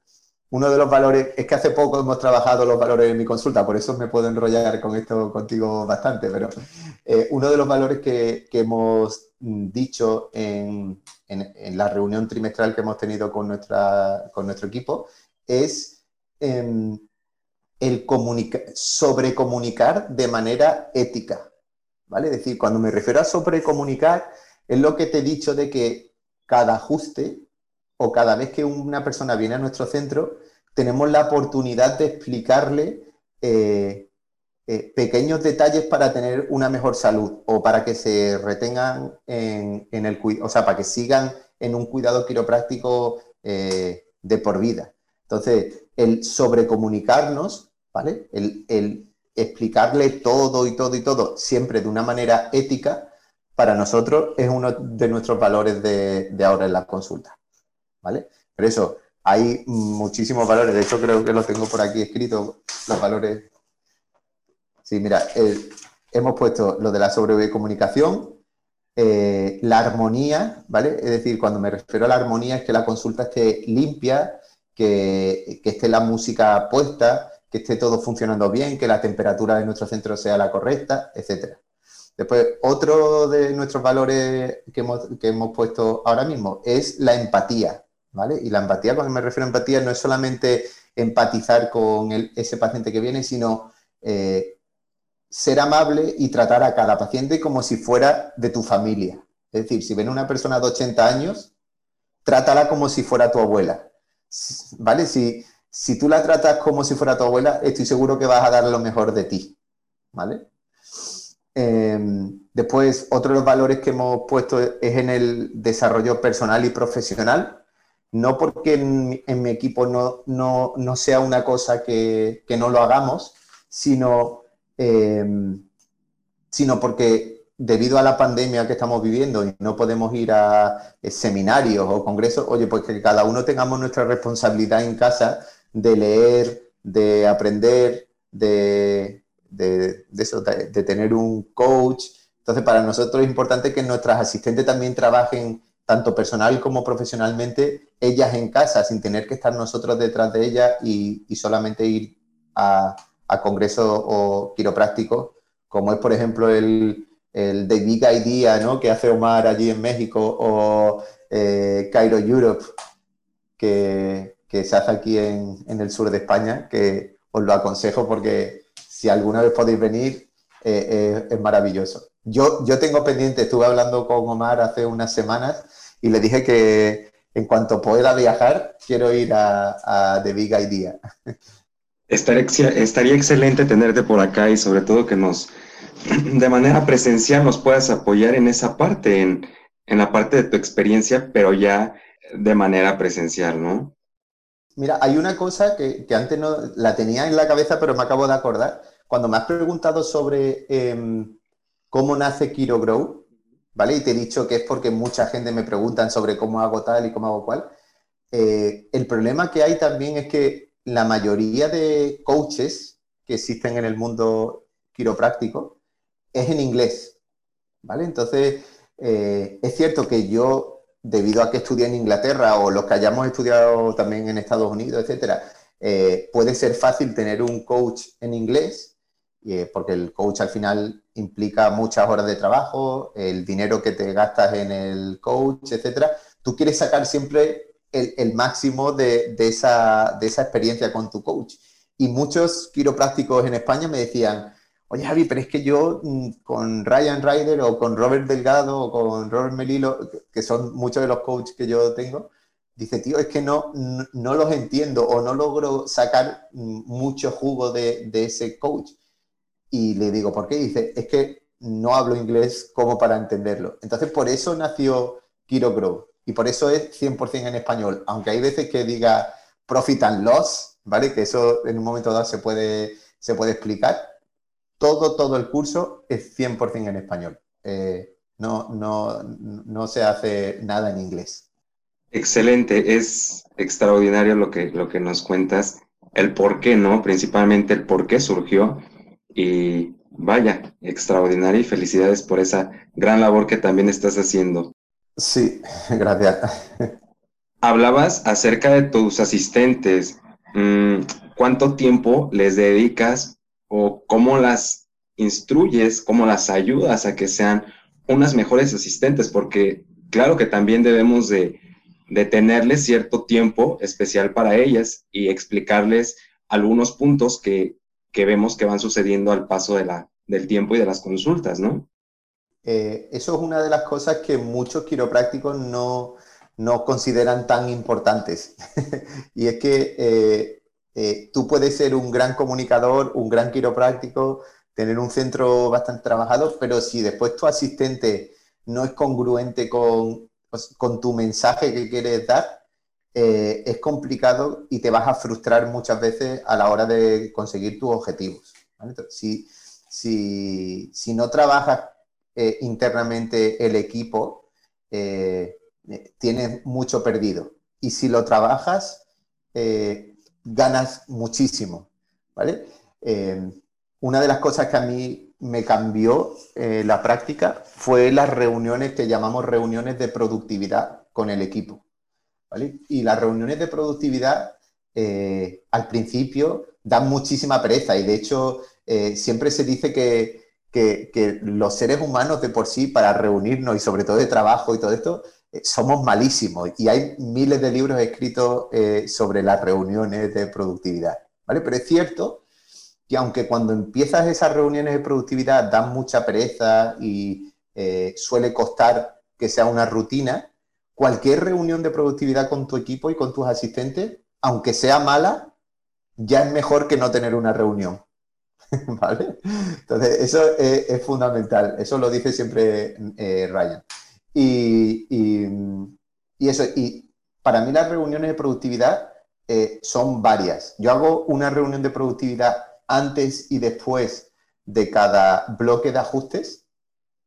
uno de los valores, es que hace poco hemos trabajado los valores en mi consulta, por eso me puedo enrollar con esto contigo bastante, pero eh, uno de los valores que, hemos dicho en, la reunión trimestral que hemos tenido con, nuestra, con nuestro equipo es em, el sobrecomunicar de manera ética. ¿Vale? Es decir, cuando me refiero a sobrecomunicar, es lo que te he dicho de que cada ajuste o cada vez que una persona viene a nuestro centro, tenemos la oportunidad de explicarle eh, eh, pequeños detalles para tener una mejor salud o para que se retengan en, el o sea, para que sigan en un cuidado quiropráctico eh, de por vida. Entonces, el sobrecomunicarnos, ¿vale? El, explicarle todo y todo y todo, siempre de una manera ética, para nosotros es uno de nuestros valores de, de ahora en la consulta. ¿Vale? Por eso, hay muchísimos valores. De hecho, creo que los tengo por aquí escritos, los valores. Sí, mira, hemos puesto lo de la sobrecomunicación, eh, la armonía, ¿vale? Es decir, cuando me refiero a la armonía es que la consulta esté limpia, que, esté la música puesta, que esté todo funcionando bien, que la temperatura de nuestro centro sea la correcta, etcétera. Después, otro de nuestros valores que hemos puesto ahora mismo es la empatía, ¿vale? Y la empatía, cuando me refiero a empatía, no es solamente empatizar con ese paciente que viene, sino eh, ser amable y tratar a cada paciente como si fuera de tu familia. Es decir, si viene una persona de 80 años, trátala como si fuera tu abuela. ¿Vale? Si, tú la tratas como si fuera tu abuela, estoy seguro que vas a dar lo mejor de ti. ¿Vale? Em, después, otro de los valores que hemos puesto es en el desarrollo personal y profesional. No porque en, mi equipo no, sea una cosa que, no lo hagamos, sino, em, sino porque debido a la pandemia que estamos viviendo y no podemos ir a eh, seminarios o congresos, oye, pues que cada uno tengamos nuestra responsabilidad en casa de leer, de aprender, de, de, de, tener un coach. Entonces, para nosotros es importante que nuestras asistentes también trabajen tanto personal como profesionalmente, ellas en casa, sin tener que estar nosotros detrás de ellas y, solamente ir a, a congresos o quiroprácticos, como es, por ejemplo, el, el The Big Idea ¿no? que hace Omar allí en México o eh, Cairo Europe, que, que, se hace aquí en, en, el sur de España, que os lo aconsejo porque si alguna vez podéis venir, eh, es maravilloso. Yo, yo tengo pendiente, estuve hablando con Omar hace unas semanas y le dije que en cuanto pueda viajar, quiero ir a, The Big Idea. Estaría, estaría excelente tenerte por acá y sobre todo que nos, de manera presencial, nos puedas apoyar en esa parte, en, en la parte de tu experiencia, pero ya de manera presencial, ¿no? Mira, hay una cosa que, que, antes no la tenía en la cabeza, pero me acabo de acordar, cuando me has preguntado sobre em, cómo nace Kiro Grow, ¿vale? Y te he dicho que es porque mucha gente me pregunta sobre cómo hago tal y cómo hago cual. Eh, el problema que hay también es que la mayoría de coaches que existen en el mundo quiropráctico es en inglés, ¿vale? Entonces, eh, es cierto que yo, debido a que estudié en Inglaterra o los que hayamos estudiado también en Estados Unidos, etcétera, eh, puede ser fácil tener un coach en inglés, porque el coach al final implica muchas horas de trabajo, el dinero que te gastas en el coach, etcétera. Tú quieres sacar siempre el, máximo de, esa, experiencia con tu coach. Y muchos quiroprácticos en España me decían, oye Javi, pero es que yo mm, con Ryan Ryder o con Robert Delgado o con Robert Melilo, que son muchos de los coaches que yo tengo, dice, tío, es que no, no, los entiendo o no logro sacar mm, mucho jugo de, de ese coach. Y le digo, ¿por qué? dice, es que no hablo inglés como para entenderlo. Entonces, por eso nació Kiro Grow. Y por eso es 100% en español. Aunque hay veces que diga profit and loss, ¿vale? Que eso en un momento dado se puede, se puede explicar. Todo, todo el curso es 100% en español. Eh, no, no, no se hace nada en inglés. Excelente, es extraordinario lo que, lo que nos cuentas, el por qué, ¿no? Principalmente el por qué surgió y vaya, extraordinaria y felicidades por esa gran labor que también estás haciendo. Sí, gracias. Hablabas acerca de tus asistentes. Mm, ¿Cuánto tiempo les dedicas o cómo las instruyes, cómo las ayudas a que sean unas mejores asistentes? Porque claro que también debemos de, de tenerles cierto tiempo especial para ellas y explicarles algunos puntos que que vemos que van sucediendo al paso de la, del tiempo y de las consultas, ¿no? Eh, eso es una de las cosas que muchos quiroprácticos no, no consideran tan importantes. y es que eh, eh, tú puedes ser un gran comunicador, un gran quiropráctico, tener un centro bastante trabajado, pero si después tu asistente no es congruente con, con tu mensaje que quieres dar, eh, es complicado y te vas a frustrar muchas veces a la hora de conseguir tus objetivos. si, si, no trabajas eh, internamente el equipo, eh, tienes mucho perdido. Y si lo trabajas, ganas muchísimo. ¿vale? una de las cosas que a mí me cambió la práctica fue las reuniones que llamamos reuniones de productividad con el equipo. Y las reuniones de productividad eh, al principio dan muchísima pereza y de hecho eh, siempre se dice que, los seres humanos de por sí para reunirnos y sobre todo de trabajo y todo esto eh, somos malísimos y hay miles de libros escritos sobre las reuniones de productividad, ¿vale? Pero es cierto que aunque cuando empiezas esas reuniones de productividad dan mucha pereza y suele costar que sea una rutina, cualquier reunión de productividad con tu equipo y con tus asistentes aunque sea mala, ya es mejor que no tener una reunión. ¿Vale? Entonces, eso es, fundamental. Eso lo dice siempre eh, Ryan. Y, eso, y para mí las reuniones de productividad eh, son varias. Yo hago una reunión de productividad antes y después de cada bloque de ajustes,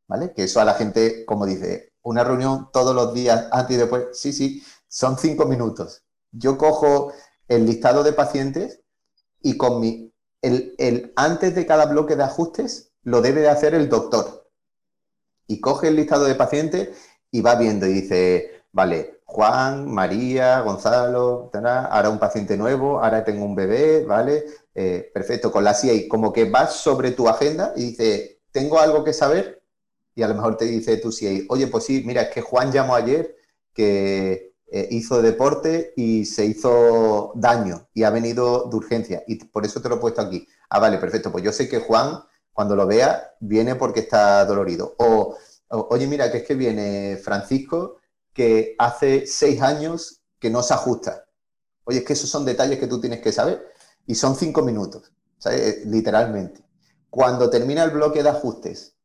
¿vale? Que eso a la gente, como dice, una reunión todos los días antes y después, sí, sí, son cinco minutos yo cojo el listado de pacientes y con mi, el, antes de cada bloque de ajustes lo debe de hacer el doctor. Y coge el listado de pacientes y va viendo y dice, vale, Juan, María, Gonzalo, ahora un paciente nuevo, ahora tengo un bebé, ¿vale? Eh, perfecto, con la CIA, como que vas sobre tu agenda y dice, tengo algo que saber, y a lo mejor te dice tu CIA, oye, pues sí, mira, es que Juan llamó ayer que eh, hizo deporte y se hizo daño y ha venido de urgencia. Y por eso te lo he puesto aquí. Ah, vale, perfecto. Pues yo sé que Juan, cuando lo vea, viene porque está dolorido. O, oye, mira, que es que viene Francisco, que hace seis años que no se ajusta. Oye, es que esos son detalles que tú tienes que saber. Y son cinco minutos, ¿sabes? Eh, literalmente. Cuando termina el bloque de ajustes,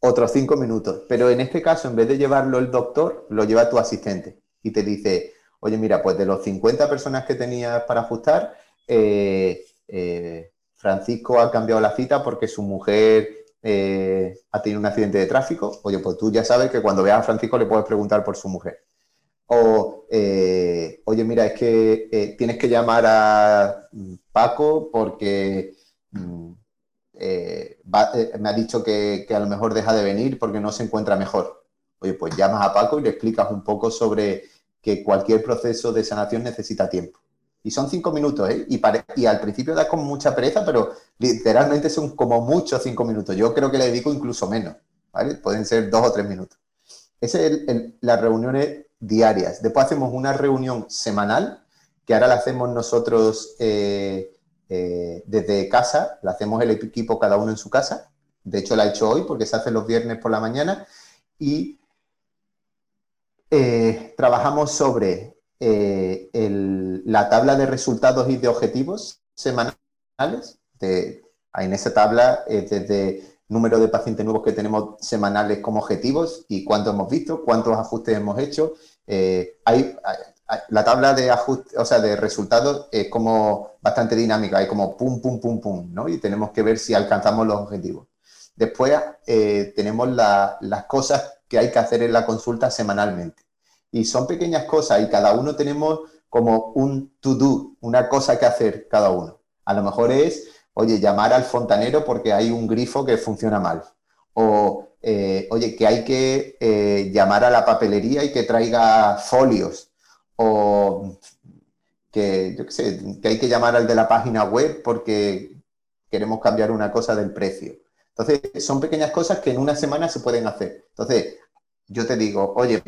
otros cinco minutos. Pero en este caso, en vez de llevarlo el doctor, lo lleva tu asistente y te dice, oye, mira, pues de los 50 personas que tenías para ajustar, eh, eh, Francisco ha cambiado la cita porque su mujer eh, ha tenido un accidente de tráfico. Oye, pues tú ya sabes que cuando veas a Francisco le puedes preguntar por su mujer. O, oye, mira, es que tienes que llamar a Paco porque mm, me ha dicho que, a lo mejor deja de venir porque no se encuentra mejor. Oye, pues llamas a Paco y le explicas un poco sobre que cualquier proceso de sanación necesita tiempo. Y son cinco minutos, ¿eh? Y, al principio da con mucha pereza, pero literalmente son como muchos cinco minutos. Yo creo que le dedico incluso menos. Pueden ser dos o tres minutos. Esa es las reuniones diarias. Después hacemos una reunión semanal, que ahora la hacemos nosotros eh, eh, desde casa, la hacemos el equipo cada uno en su casa. De hecho, la he hecho hoy porque se hace los viernes por la mañana. Y eh, trabajamos sobre eh, la tabla de resultados y de objetivos semanales. en esa tabla, desde número de pacientes nuevos que tenemos semanales como objetivos y cuánto hemos visto, cuántos ajustes hemos hecho. Hay, la tabla de ajuste, o sea, de resultados es como bastante dinámica, hay como pum, pum, pum, pum, ¿no? Y tenemos que ver si alcanzamos los objetivos. Después tenemos las cosas que hay que hacer en la consulta semanalmente. Y son pequeñas cosas y cada uno tenemos como un to-do, una cosa que hacer cada uno. A lo mejor es, oye, llamar al fontanero porque hay un grifo que funciona mal. O, eh, oye, que hay que eh, llamar a la papelería y que traiga folios. O que, yo qué sé, que hay que llamar al de la página web porque queremos cambiar una cosa del precio. Entonces, son pequeñas cosas que en una semana se pueden hacer. Entonces, yo te digo, oye,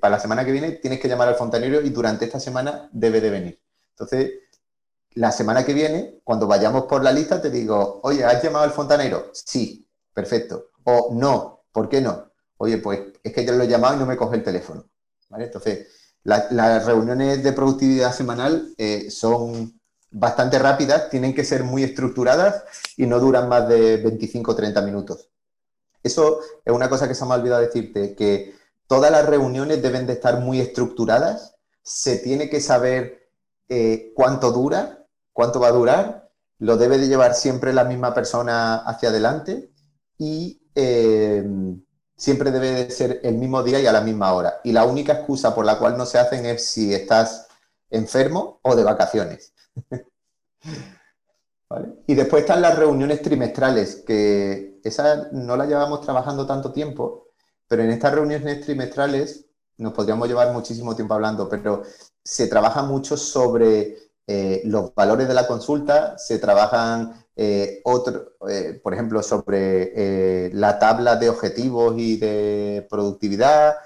para la semana que viene tienes que llamar al fontanero y durante esta semana debe de venir. Entonces, la semana que viene, cuando vayamos por la lista, te digo, oye, ¿has llamado al fontanero? Sí, perfecto. O no, ¿por qué no? Oye, pues es que yo lo he llamado y no me coge el teléfono. Entonces, las reuniones de productividad semanal eh, son bastante rápidas, tienen que ser muy estructuradas y no duran más de 25 o 30 minutos. Eso es una cosa que se me ha olvidado decirte, que todas las reuniones deben de estar muy estructuradas, se tiene que saber eh, cuánto dura, cuánto va a durar, lo debe de llevar siempre la misma persona hacia adelante y eh, siempre debe de ser el mismo día y a la misma hora. Y la única excusa por la cual no se hacen es si estás enfermo o de vacaciones. Y después están las reuniones trimestrales, que esas no las llevamos trabajando tanto tiempo, pero en estas reuniones trimestrales nos podríamos llevar muchísimo tiempo hablando, pero se trabaja mucho sobre eh, los valores de la consulta, se trabajan eh, otro, eh, por ejemplo, sobre la tabla de objetivos y de productividad,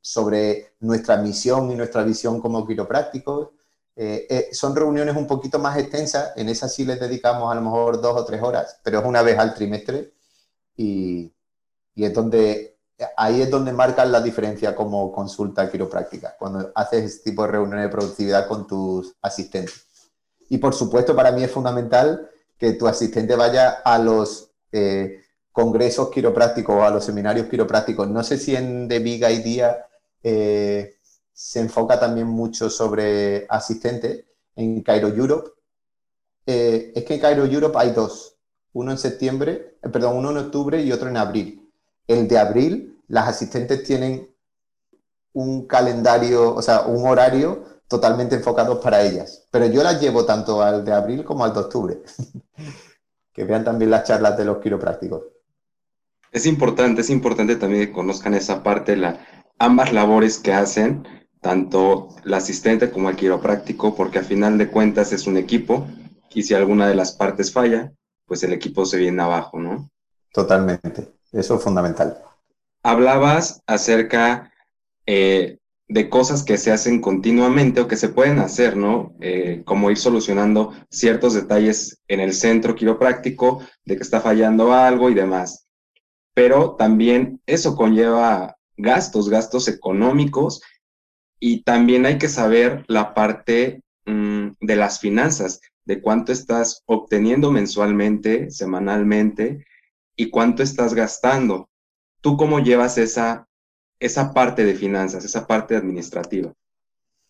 sobre nuestra misión y nuestra visión como quiroprácticos. son reuniones un poquito más extensas, en esas sí les dedicamos a lo mejor dos o tres horas, pero es una vez al trimestre y, y es donde ahí es donde marcan la diferencia como consulta quiropráctica, cuando haces este tipo de reuniones de productividad con tus asistentes. Y por supuesto, para mí es fundamental que tu asistente vaya a los eh, congresos quiroprácticos o a los seminarios quiroprácticos. No sé si en Viga y Día eh, se enfoca también mucho sobre asistentes. En Cairo Europe, eh, es que en Cairo Europe hay dos, uno en septiembre, perdón, uno en octubre y otro en abril. El de abril, las asistentes tienen un calendario, o sea, un horario totalmente enfocado para ellas. Pero yo las llevo tanto al de abril como al de octubre. que vean también las charlas de los quiroprácticos. Es importante, es importante también que conozcan esa parte, la, ambas labores que hacen, tanto la asistente como el quiropráctico, porque a final de cuentas es un equipo y si alguna de las partes falla, pues el equipo se viene abajo, ¿no? Totalmente. Eso es fundamental. Hablabas acerca eh, de cosas que se hacen continuamente o que se pueden hacer, ¿no? Eh, como ir solucionando ciertos detalles en el centro quiropráctico, de que está fallando algo y demás. Pero también eso conlleva gastos, gastos económicos y también hay que saber la parte mm, de las finanzas, de cuánto estás obteniendo mensualmente, semanalmente y cuánto estás gastando. ¿Tú cómo llevas esa, esa parte de finanzas, esa parte administrativa?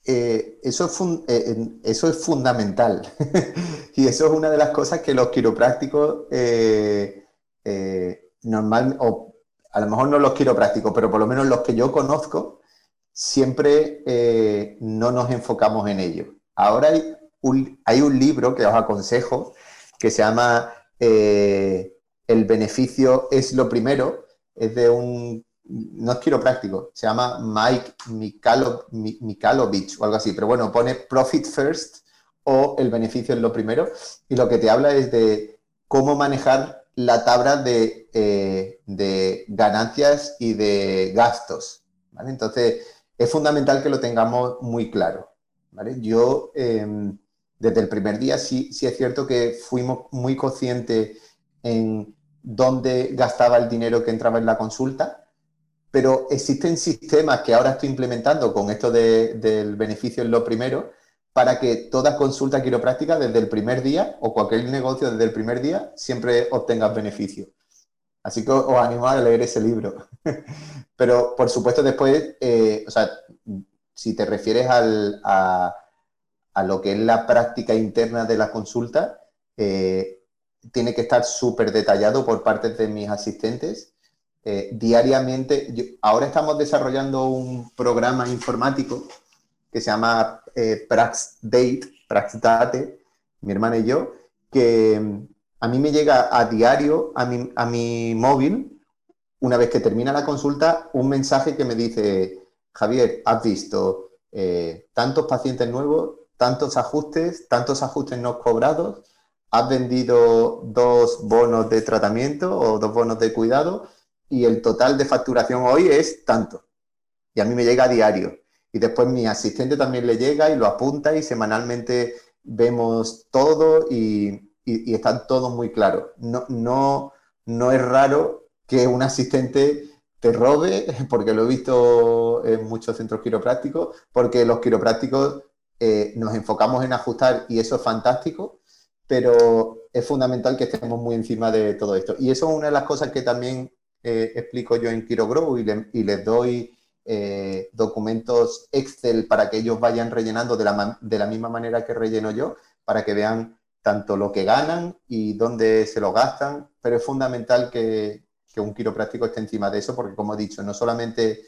Eh, eso, es eh, eso es fundamental y eso es una de las cosas que los quiroprácticos eh, normal, o a lo mejor no los quiroprácticos, pero por lo menos los que yo conozco, siempre no nos enfocamos en ello. Ahora hay un, hay un libro que os aconsejo que se llama el beneficio es lo primero, es de un, no es quiropráctico, se llama Mike Mikalo, Mikalovich o algo así, pero bueno, pone Profit First o el beneficio es lo primero, y lo que te habla es de cómo manejar la tabla de, eh, de ganancias y de gastos. Entonces, es fundamental que lo tengamos muy claro. Yo, em, desde el primer día, sí, sí es cierto que fuimos muy conscientes en dónde gastaba el dinero que entraba en la consulta, pero existen sistemas que ahora estoy implementando con esto del beneficio en lo primero, para que toda consulta quiropráctica desde el primer día o cualquier negocio desde el primer día siempre obtengas beneficio. Así que os animo a leer ese libro. Pero por supuesto después, eh, o sea, si te refieres a, lo que es la práctica interna de la consulta, eh, tiene que estar súper detallado por parte de mis asistentes. Eh, diariamente, ahora estamos desarrollando un programa informático que se llama eh, PraxDate, PraxDate, mi hermana y yo, que mm, a mí me llega a diario a mi, a mi móvil, una vez que termina la consulta, un mensaje que me dice, Javier, has visto eh, tantos pacientes nuevos, tantos ajustes, tantos ajustes no cobrados, has vendido dos bonos de tratamiento o dos bonos de cuidado y el total de facturación hoy es tanto. Y a mí me llega a diario. Y después mi asistente también le llega y lo apunta y semanalmente vemos todo y, están todos muy claros. No, no, no es raro que un asistente te robe, porque lo he visto en muchos centros quiroprácticos, porque los quiroprácticos eh, nos enfocamos en ajustar y eso es fantástico, pero es fundamental que estemos muy encima de todo esto. Y eso es una de las cosas que también eh, explico yo en KiroGrow y, y les doy eh, documentos Excel para que ellos vayan rellenando de la, de la, misma manera que relleno yo, para que vean tanto lo que ganan y dónde se lo gastan, pero es fundamental que, que un quiropráctico esté encima de eso, porque como he dicho, no solamente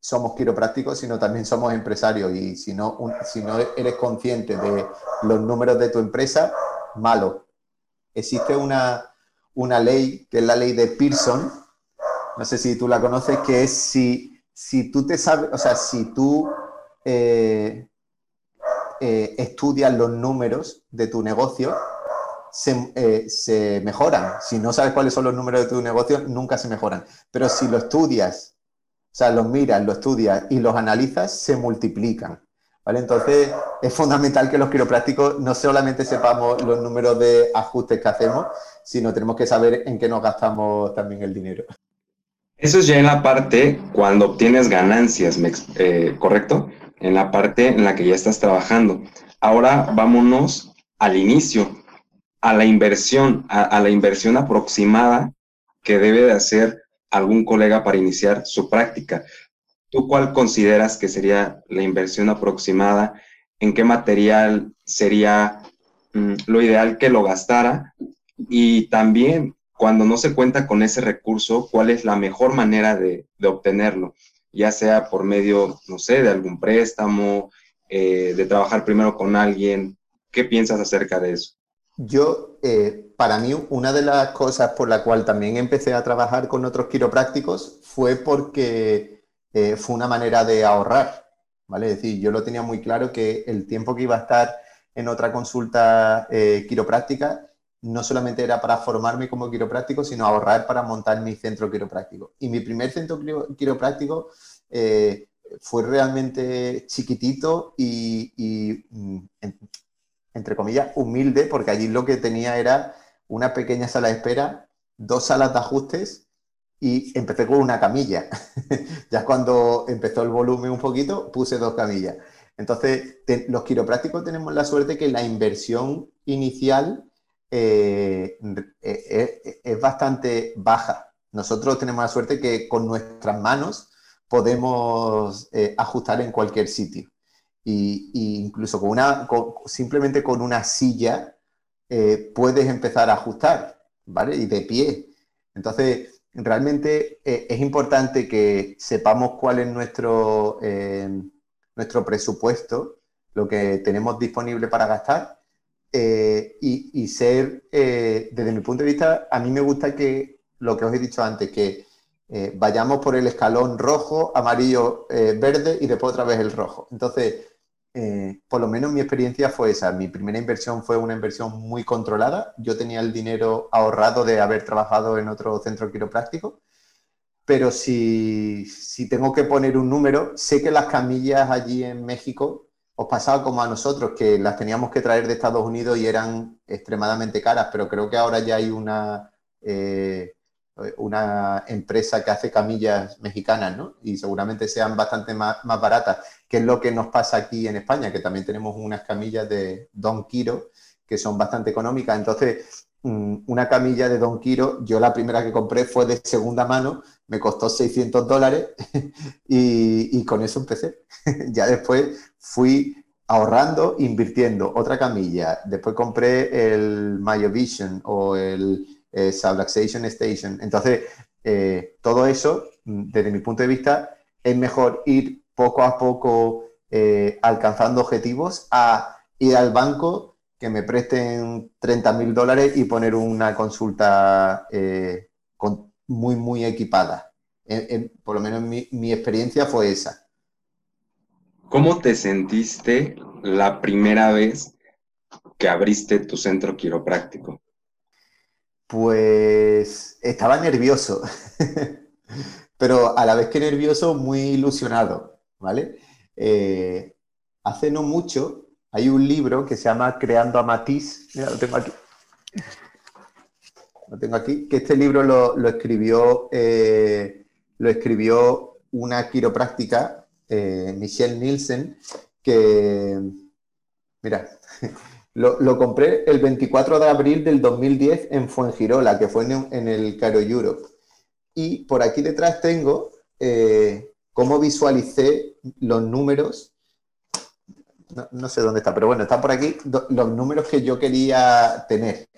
somos quiroprácticos, sino también somos empresarios y si no, si no eres consciente de los números de tu empresa, malo. Existe una, una ley, que es la ley de Pearson, no sé si tú la conoces, que es si, si tú te sabes, o sea, si tú eh, eh, estudias los números de tu negocio, se, eh, se, mejoran. Si no sabes cuáles son los números de tu negocio, nunca se mejoran. Pero si lo estudias o sea, los miras, los estudias y los analizas, se multiplican. ¿Vale? Entonces, es fundamental que los quiroprácticos no solamente sepamos los números de ajustes que hacemos, sino tenemos que saber en qué nos gastamos también el dinero. Eso es ya en la parte cuando obtienes ganancias, eh, ¿correcto? En la parte en la que ya estás trabajando. Ahora vámonos al inicio, a la inversión, a, la inversión aproximada que debe de hacer algún colega para iniciar su práctica. ¿Tú cuál consideras que sería la inversión aproximada? ¿En qué material sería mm, lo ideal que lo gastara? Y también, cuando no se cuenta con ese recurso, ¿cuál es la mejor manera de, obtenerlo? Ya sea por medio, no sé, de algún préstamo, eh, de trabajar primero con alguien. ¿Qué piensas acerca de eso? Yo, eh, para mí, una de las cosas por la cual también empecé a trabajar con otros quiroprácticos fue porque eh, fue una manera de ahorrar, ¿vale? Es decir, yo lo tenía muy claro que el tiempo que iba a estar en otra consulta eh, quiropráctica no solamente era para formarme como quiropráctico, sino ahorrar para montar mi centro quiropráctico. Y mi primer centro quiropráctico fue realmente chiquitito y, mm, entre comillas, humilde, porque allí lo que tenía era una pequeña sala de espera, dos salas de ajustes y empecé con una camilla. ya cuando empezó el volumen un poquito, puse dos camillas. Entonces, los quiroprácticos tenemos la suerte que la inversión inicial eh, eh, eh, es bastante baja. Nosotros tenemos la suerte que con nuestras manos podemos ajustar en cualquier sitio y, incluso con una, simplemente con una silla puedes empezar a ajustar, ¿vale? Y de pie. Entonces, realmente es importante que sepamos cuál es nuestro, nuestro presupuesto, lo que tenemos disponible para gastar y, y, ser, desde mi punto de vista, a mí me gusta que, lo que os he dicho antes, que vayamos por el escalón rojo, amarillo, verde y después otra vez el rojo. Entonces, eh, por lo menos mi experiencia fue esa. Mi primera inversión fue una inversión muy controlada. Yo tenía el dinero ahorrado de haber trabajado en otro centro quiropráctico. Pero si, si tengo que poner un número, sé que las camillas allí en México os pasaba como a nosotros, que las teníamos que traer de Estados Unidos y eran extremadamente caras, pero creo que ahora ya hay una, eh, una empresa que hace camillas mexicanas, ¿no? Y seguramente sean bastante más, más, baratas, que es lo que nos pasa aquí en España, que también tenemos unas camillas de Don Quiro que son bastante económicas. Entonces, mm, una camilla de Don Quiro, yo la primera que compré fue de segunda mano, me costó 600 dólares y, y con eso empecé. ya después fui ahorrando, invirtiendo otra camilla. Después compré el Vision o el eh, Subluxation Station. Entonces, eh, todo eso, mm, desde mi punto de vista, es mejor ir poco a poco eh, alcanzando objetivos a ir al banco que me presten 30 mil dólares y poner una consulta con, muy, muy equipada. por lo menos mi, mi experiencia fue esa. ¿Cómo te sentiste la primera vez que abriste tu centro quiropráctico? Pues estaba nervioso, pero a la vez que nervioso, muy ilusionado, ¿vale? Eh, hace no mucho hay un libro que se llama Creando a Matisse, mira, lo tengo aquí, lo tengo aquí, que este libro lo, escribió, eh, lo escribió una quiropráctica, eh, Michelle Nielsen, que, mira, lo, compré el 24 de abril del 2010 en Fuengirola, que fue en, el Caro Europe. Y por aquí detrás tengo eh, cómo visualicé los números. no, sé dónde está, pero bueno, está por aquí los números que yo quería tener.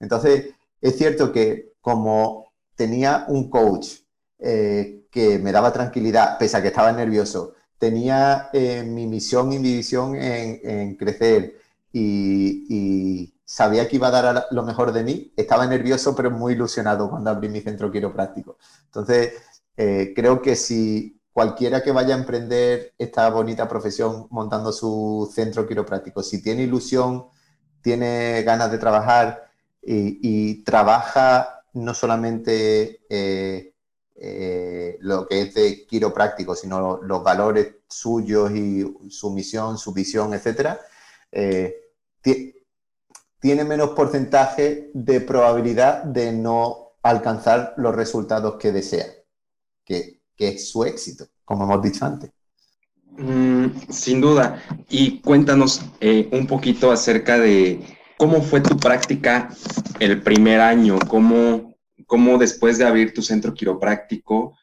Entonces, es cierto que como tenía un coach eh, que me daba tranquilidad, pese a que estaba nervioso, tenía eh, mi misión y mi visión en, crecer. Y, sabía que iba a dar lo mejor de mí, estaba nervioso pero muy ilusionado cuando abrí mi centro quiropráctico. Entonces, eh, creo que si cualquiera que vaya a emprender esta bonita profesión montando su centro quiropráctico, si tiene ilusión, tiene ganas de trabajar y, trabaja no solamente eh, lo que es de quiropráctico, sino los valores suyos y su misión, su visión, etcétera, eh, tiene menos porcentaje de probabilidad de no alcanzar los resultados que desea, que, es su éxito, como hemos dicho antes. Mm, sin duda. Y cuéntanos eh, un poquito acerca de cómo fue tu práctica el primer año, cómo, cómo después de abrir tu centro quiropráctico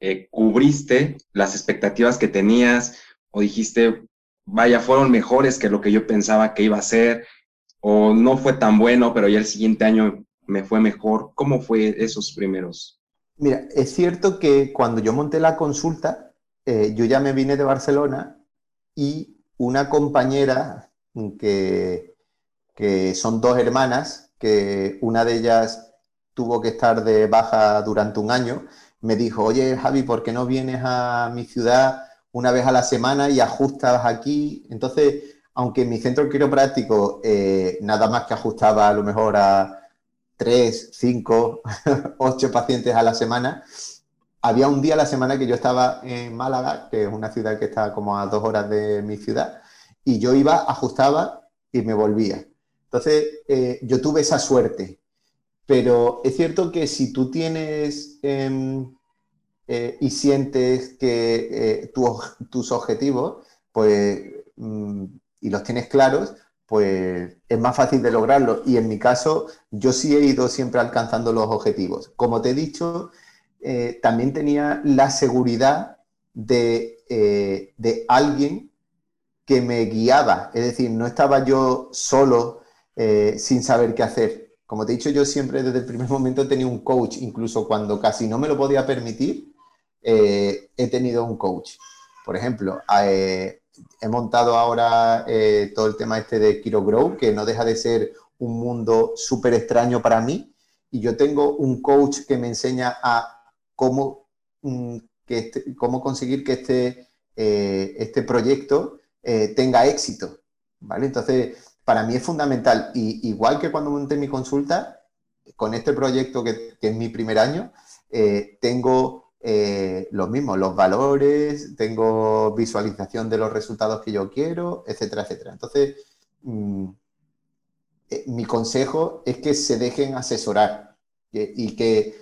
eh, cubriste las expectativas que tenías o dijiste, vaya, fueron mejores que lo que yo pensaba que iba a ser, o no fue tan bueno, pero ya el siguiente año me fue mejor. ¿Cómo fue esos primeros? Mira, es cierto que cuando yo monté la consulta, eh, yo ya me vine de Barcelona y una compañera que, que son dos hermanas, que una de ellas tuvo que estar de baja durante un año, me dijo, oye Javi, ¿por qué no vienes a mi ciudad una vez a la semana y ajustas aquí? Entonces, aunque mi centro quiropráctico eh, nada más que ajustaba a lo mejor a tres, cinco, ocho pacientes a la semana, había un día a la semana que yo estaba en Málaga, que es una ciudad que está como a dos horas de mi ciudad, y yo iba, ajustaba y me volvía. Entonces, eh, yo tuve esa suerte pero es cierto que si tú tienes em, eh, y sientes que eh, tus objetivos, pues, mm, y los tienes claros, pues es más fácil de lograrlo. Y en mi caso, yo sí he ido siempre alcanzando los objetivos. Como te he dicho, eh, también tenía la seguridad de, de, alguien que me guiaba. Es decir, no estaba yo solo sin saber qué hacer. Como te he dicho, yo siempre desde el primer momento he tenido un coach, incluso cuando casi no me lo podía permitir, eh, he tenido un coach. Por ejemplo, eh, he montado ahora eh, todo el tema este de Kiro Grow, que no deja de ser un mundo súper extraño para mí, y yo tengo un coach que me enseña a cómo, mm, que este, cómo conseguir que este, este proyecto tenga éxito. ¿vale? Entonces, para mí es fundamental. Y igual que cuando monté mi consulta, con este proyecto que, es mi primer año, eh, tengo eh, los mismos, los valores, tengo visualización de los resultados que yo quiero, etcétera, etcétera. Entonces, mm, eh, mi consejo es que se dejen asesorar y que,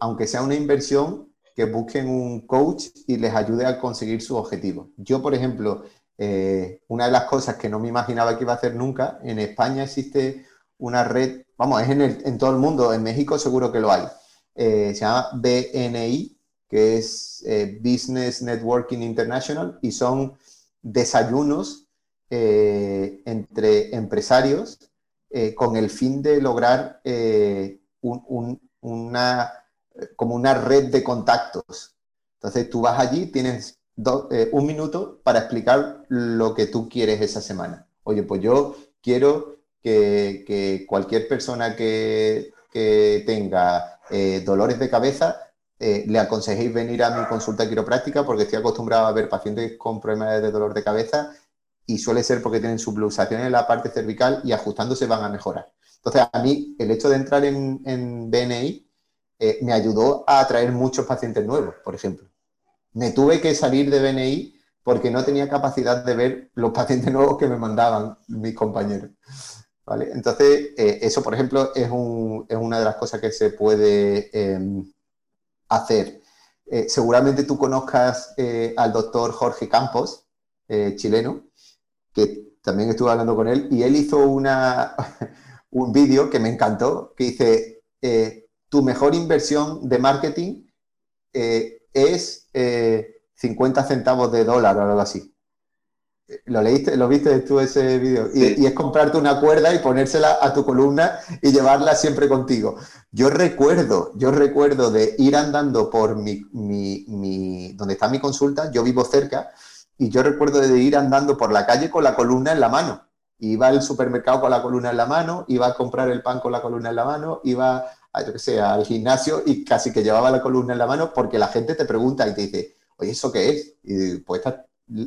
aunque sea una inversión, que busquen un coach y les ayude a conseguir su objetivo. Yo, por ejemplo, eh, una de las cosas que no me imaginaba que iba a hacer nunca, en España existe una red, vamos, es en, todo el mundo, en México seguro que lo hay, eh, se llama BNI, que es eh, Business Networking International, y son desayunos entre empresarios con el fin de lograr una, como una red de contactos. Entonces tú vas allí, tienes eh, un minuto para explicar lo que tú quieres esa semana. Oye, pues yo quiero que, cualquier persona que, tenga eh, dolores de cabeza eh, le aconsejéis venir a mi consulta quiropráctica porque estoy acostumbrado a ver pacientes con problemas de dolor de cabeza y suele ser porque tienen subluxación en la parte cervical y ajustándose van a mejorar. Entonces, a mí el hecho de entrar en, en BNI me ayudó a atraer muchos pacientes nuevos, por ejemplo me tuve que salir de BNI porque no tenía capacidad de ver los pacientes nuevos que me mandaban mis compañeros. ¿Vale? Entonces, eh, eso, por ejemplo, es, una de las cosas que se puede em, hacer. Eh, seguramente tú conozcas eh, al doctor Jorge Campos, chileno, que también estuve hablando con él, y él hizo una, un vídeo que me encantó, que dice, tu mejor inversión de marketing es 50 eh, centavos de dólar o algo así. lo leíste, lo viste tú ese vídeo. Y, y, es comprarte una cuerda y ponérsela a tu columna y llevarla siempre contigo. Yo recuerdo, yo recuerdo de ir andando por mi, mi, mi, donde está mi consulta, yo vivo cerca, y yo recuerdo de ir andando por la calle con la columna en la mano. Iba al supermercado con la columna en la mano, iba a comprar el pan con la columna en la mano, iba a, yo que sé, al gimnasio y casi que llevaba la columna en la mano porque la gente te pregunta y te dice, oye, ¿eso qué es? Y pues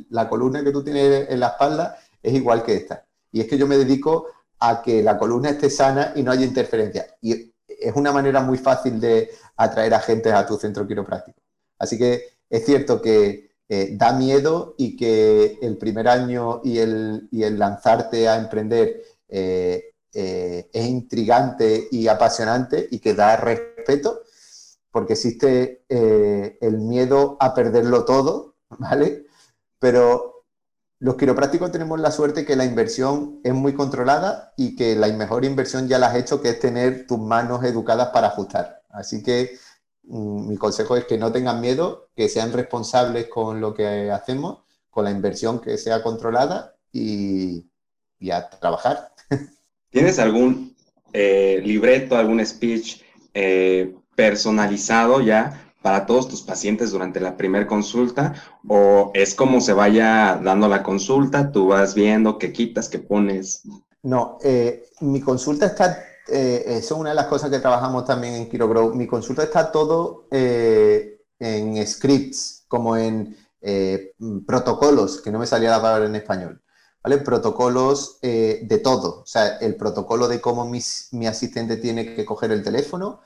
la columna que tú tienes en la espalda es igual que esta. Y es que yo me dedico a que la columna esté sana y no haya interferencia. Y es una manera muy fácil de atraer a gente a tu centro quiropráctico. Así que es cierto que eh, da miedo y que el primer año y el, y el lanzarte a emprender eh, eh, es intrigante y apasionante y que da respeto, porque existe el miedo a perderlo todo, ¿vale? Pero los quiroprácticos tenemos la suerte que la inversión es muy controlada y que la mejor inversión ya la has hecho, que es tener tus manos educadas para ajustar. Así que mm, mi consejo es que no tengan miedo, que sean responsables con lo que hacemos, con la inversión que sea controlada y, a trabajar. ¿Tienes algún eh, libreto, algún speech eh, personalizado ya para todos tus pacientes durante la primera consulta o es como se vaya dando la consulta, tú vas viendo qué quitas, qué pones? No, eh, mi consulta está, eh, eso es una de las cosas que trabajamos también en KiroGrow, mi consulta está todo eh, en scripts, como en protocolos, que no me salía la palabra en español. ¿Vale? Protocolos de todo, o sea, el protocolo de cómo mi asistente tiene que coger el teléfono,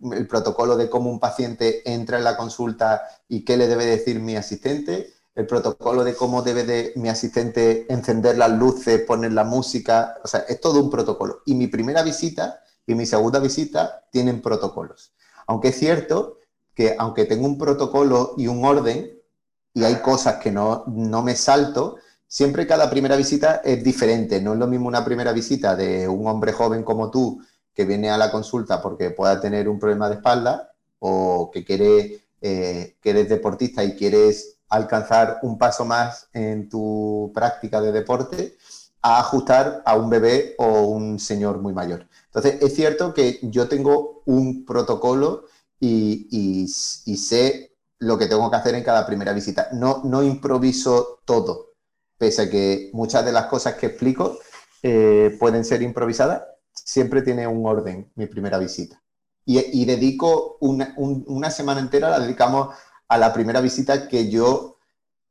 el protocolo de cómo un paciente entra en la consulta y qué le debe decir mi asistente, el protocolo de cómo debe de mi asistente encender las luces, poner la música, o sea, es todo un protocolo. Y mi primera visita y mi segunda visita tienen protocolos. Aunque es cierto que aunque tengo un protocolo y un orden, y hay cosas que no, no me salto, siempre cada primera visita es diferente. No es lo mismo una primera visita de un hombre joven como tú que viene a la consulta porque pueda tener un problema de espalda o que quiere, eh, que eres deportista y quieres alcanzar un paso más en tu práctica de deporte, a ajustar a un bebé o un señor muy mayor. Entonces, es cierto que yo tengo un protocolo y, sé lo que tengo que hacer en cada primera visita. No, no improviso todo, pese a que muchas de las cosas que explico eh, pueden ser improvisadas, siempre tiene un orden mi primera visita. Y, dedico una, semana entera, la dedicamos a la primera visita que yo,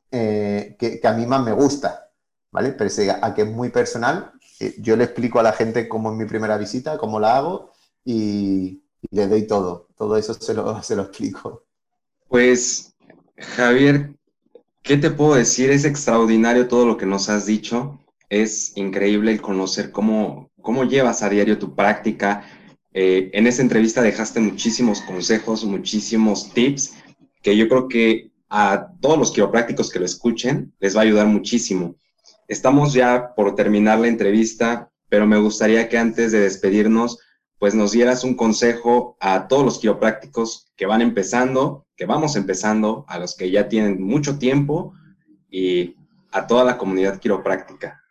eh, que, a mí más me gusta, ¿vale? Pero a que es muy personal, eh, yo le explico a la gente cómo es mi primera visita, cómo la hago y, le doy todo. Todo eso se lo, se lo explico. Pues, Javier, ¿qué te puedo decir? Es extraordinario todo lo que nos has dicho. Es increíble el conocer cómo, cómo llevas a diario tu práctica. Eh, en esa entrevista dejaste muchísimos consejos, muchísimos tips que yo creo que a todos los quiroprácticos que lo escuchen les va a ayudar muchísimo. Estamos ya por terminar la entrevista, pero me gustaría que antes de despedirnos, pues nos dieras un consejo a todos los quiroprácticos que van empezando, que vamos empezando, a los que ya tienen mucho tiempo y a toda la comunidad quiropráctica.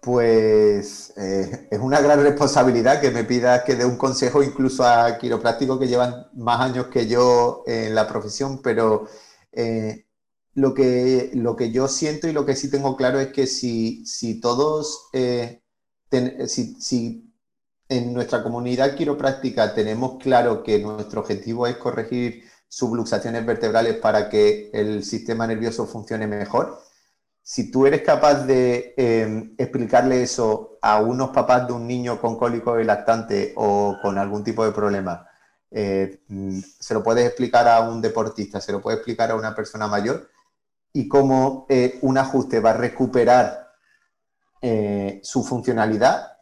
Pues eh, es una gran responsabilidad que me pidas que dé un consejo incluso a quiroprácticos que llevan más años que yo en la profesión, pero eh, lo, que, lo que yo siento y lo que sí tengo claro es que si, si todos, eh, si, si en nuestra comunidad quiropráctica tenemos claro que nuestro objetivo es corregir subluxaciones vertebrales para que el sistema nervioso funcione mejor, si tú eres capaz de em, explicarle eso a unos papás de un niño con cólico y lactante o con algún tipo de problema, eh, mm, se lo puedes explicar a un deportista, se lo puedes explicar a una persona mayor y cómo eh, un ajuste va a recuperar eh, su funcionalidad,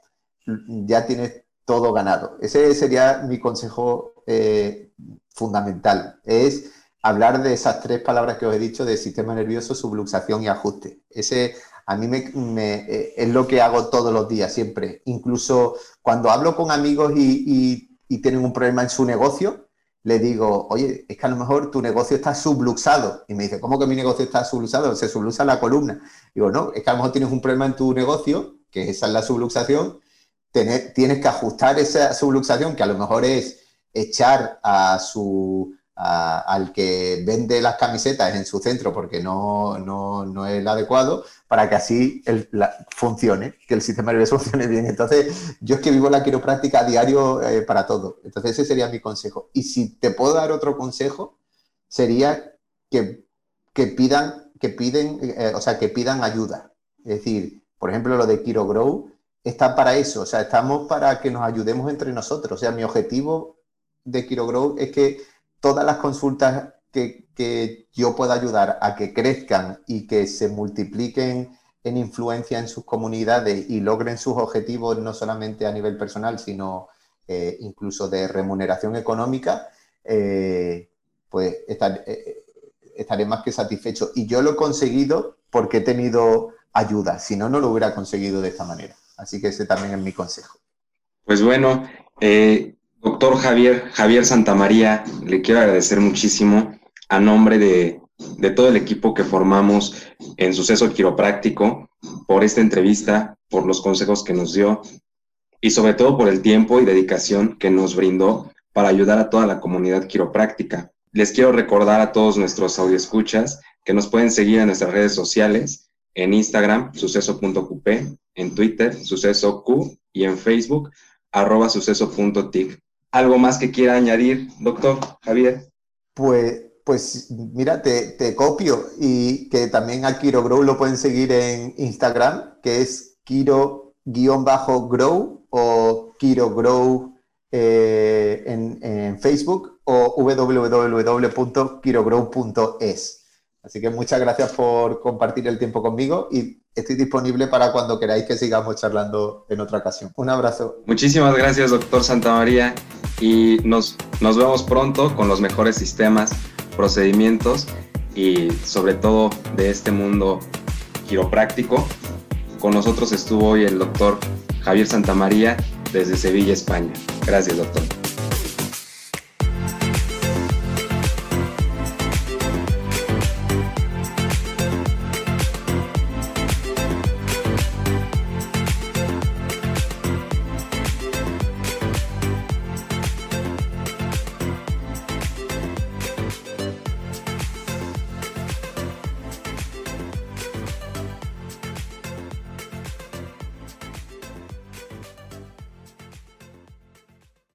ya tienes todo ganado. Ese sería mi consejo fundamental. Es hablar de esas tres palabras que os he dicho de sistema nervioso, subluxación y ajuste. Ese a mí me, eh, es lo que hago todos los días, siempre. Incluso cuando hablo con amigos y, tienen un problema en su negocio, le digo, oye, es que a lo mejor tu negocio está subluxado. Y me dice, ¿cómo que mi negocio está subluxado? Se subluxa la columna. Digo, no, es que a lo mejor tienes un problema en tu negocio, que esa es la subluxación, tienes que ajustar esa subluxación, que a lo mejor es echar a su, al que vende las camisetas en su centro porque no, no, es el adecuado, para que así funcione, que el sistema nervioso funcione bien. Entonces, yo es que vivo la quiropráctica a diario eh, para todo. Entonces, ese sería mi consejo. Y si te puedo dar otro consejo, sería que, que pidan, que piden, eh, o sea, que pidan ayuda. Es decir, por ejemplo, lo de Kiro Grow está para eso, o sea, estamos para que nos ayudemos entre nosotros. O sea, mi objetivo de Kiro Grow es que todas las consultas que, yo pueda ayudar a que crezcan y que se multipliquen en influencia en sus comunidades y logren sus objetivos no solamente a nivel personal, sino eh, incluso de remuneración económica, eh, pues eh, estaré más que satisfecho. Y yo lo he conseguido porque he tenido ayuda, si no, no lo hubiera conseguido de esta manera. Así que ese también es mi consejo. Pues bueno, Doctor Javier, Javier Santamaría, le quiero agradecer muchísimo a nombre de, todo el equipo que formamos en Suceso Quiropráctico por esta entrevista, por los consejos que nos dio y sobre todo por el tiempo y dedicación que nos brindó para ayudar a toda la comunidad quiropráctica. Les quiero recordar a todos nuestros audioescuchas que nos pueden seguir en nuestras redes sociales, en Instagram, suceso.qp, en Twitter, sucesoq y en Facebook, arroba suceso.tic. ¿Algo más que quiera añadir, doctor Javier? Pues, pues mira, te, copio y que también a Kiro Grow lo pueden seguir en Instagram, que es Kiro-Grow o Kiro Grow eh, en, en, Facebook o www.kirogrow.es. Así que muchas gracias por compartir el tiempo conmigo y estoy disponible para cuando queráis que sigamos charlando en otra ocasión. Un abrazo. Muchísimas gracias, doctor Santamaría, y nos, nos vemos pronto con los mejores sistemas, procedimientos y sobre todo de este mundo quiropráctico. Con nosotros estuvo hoy el doctor Javier Santamaría desde Sevilla, España. Gracias, doctor.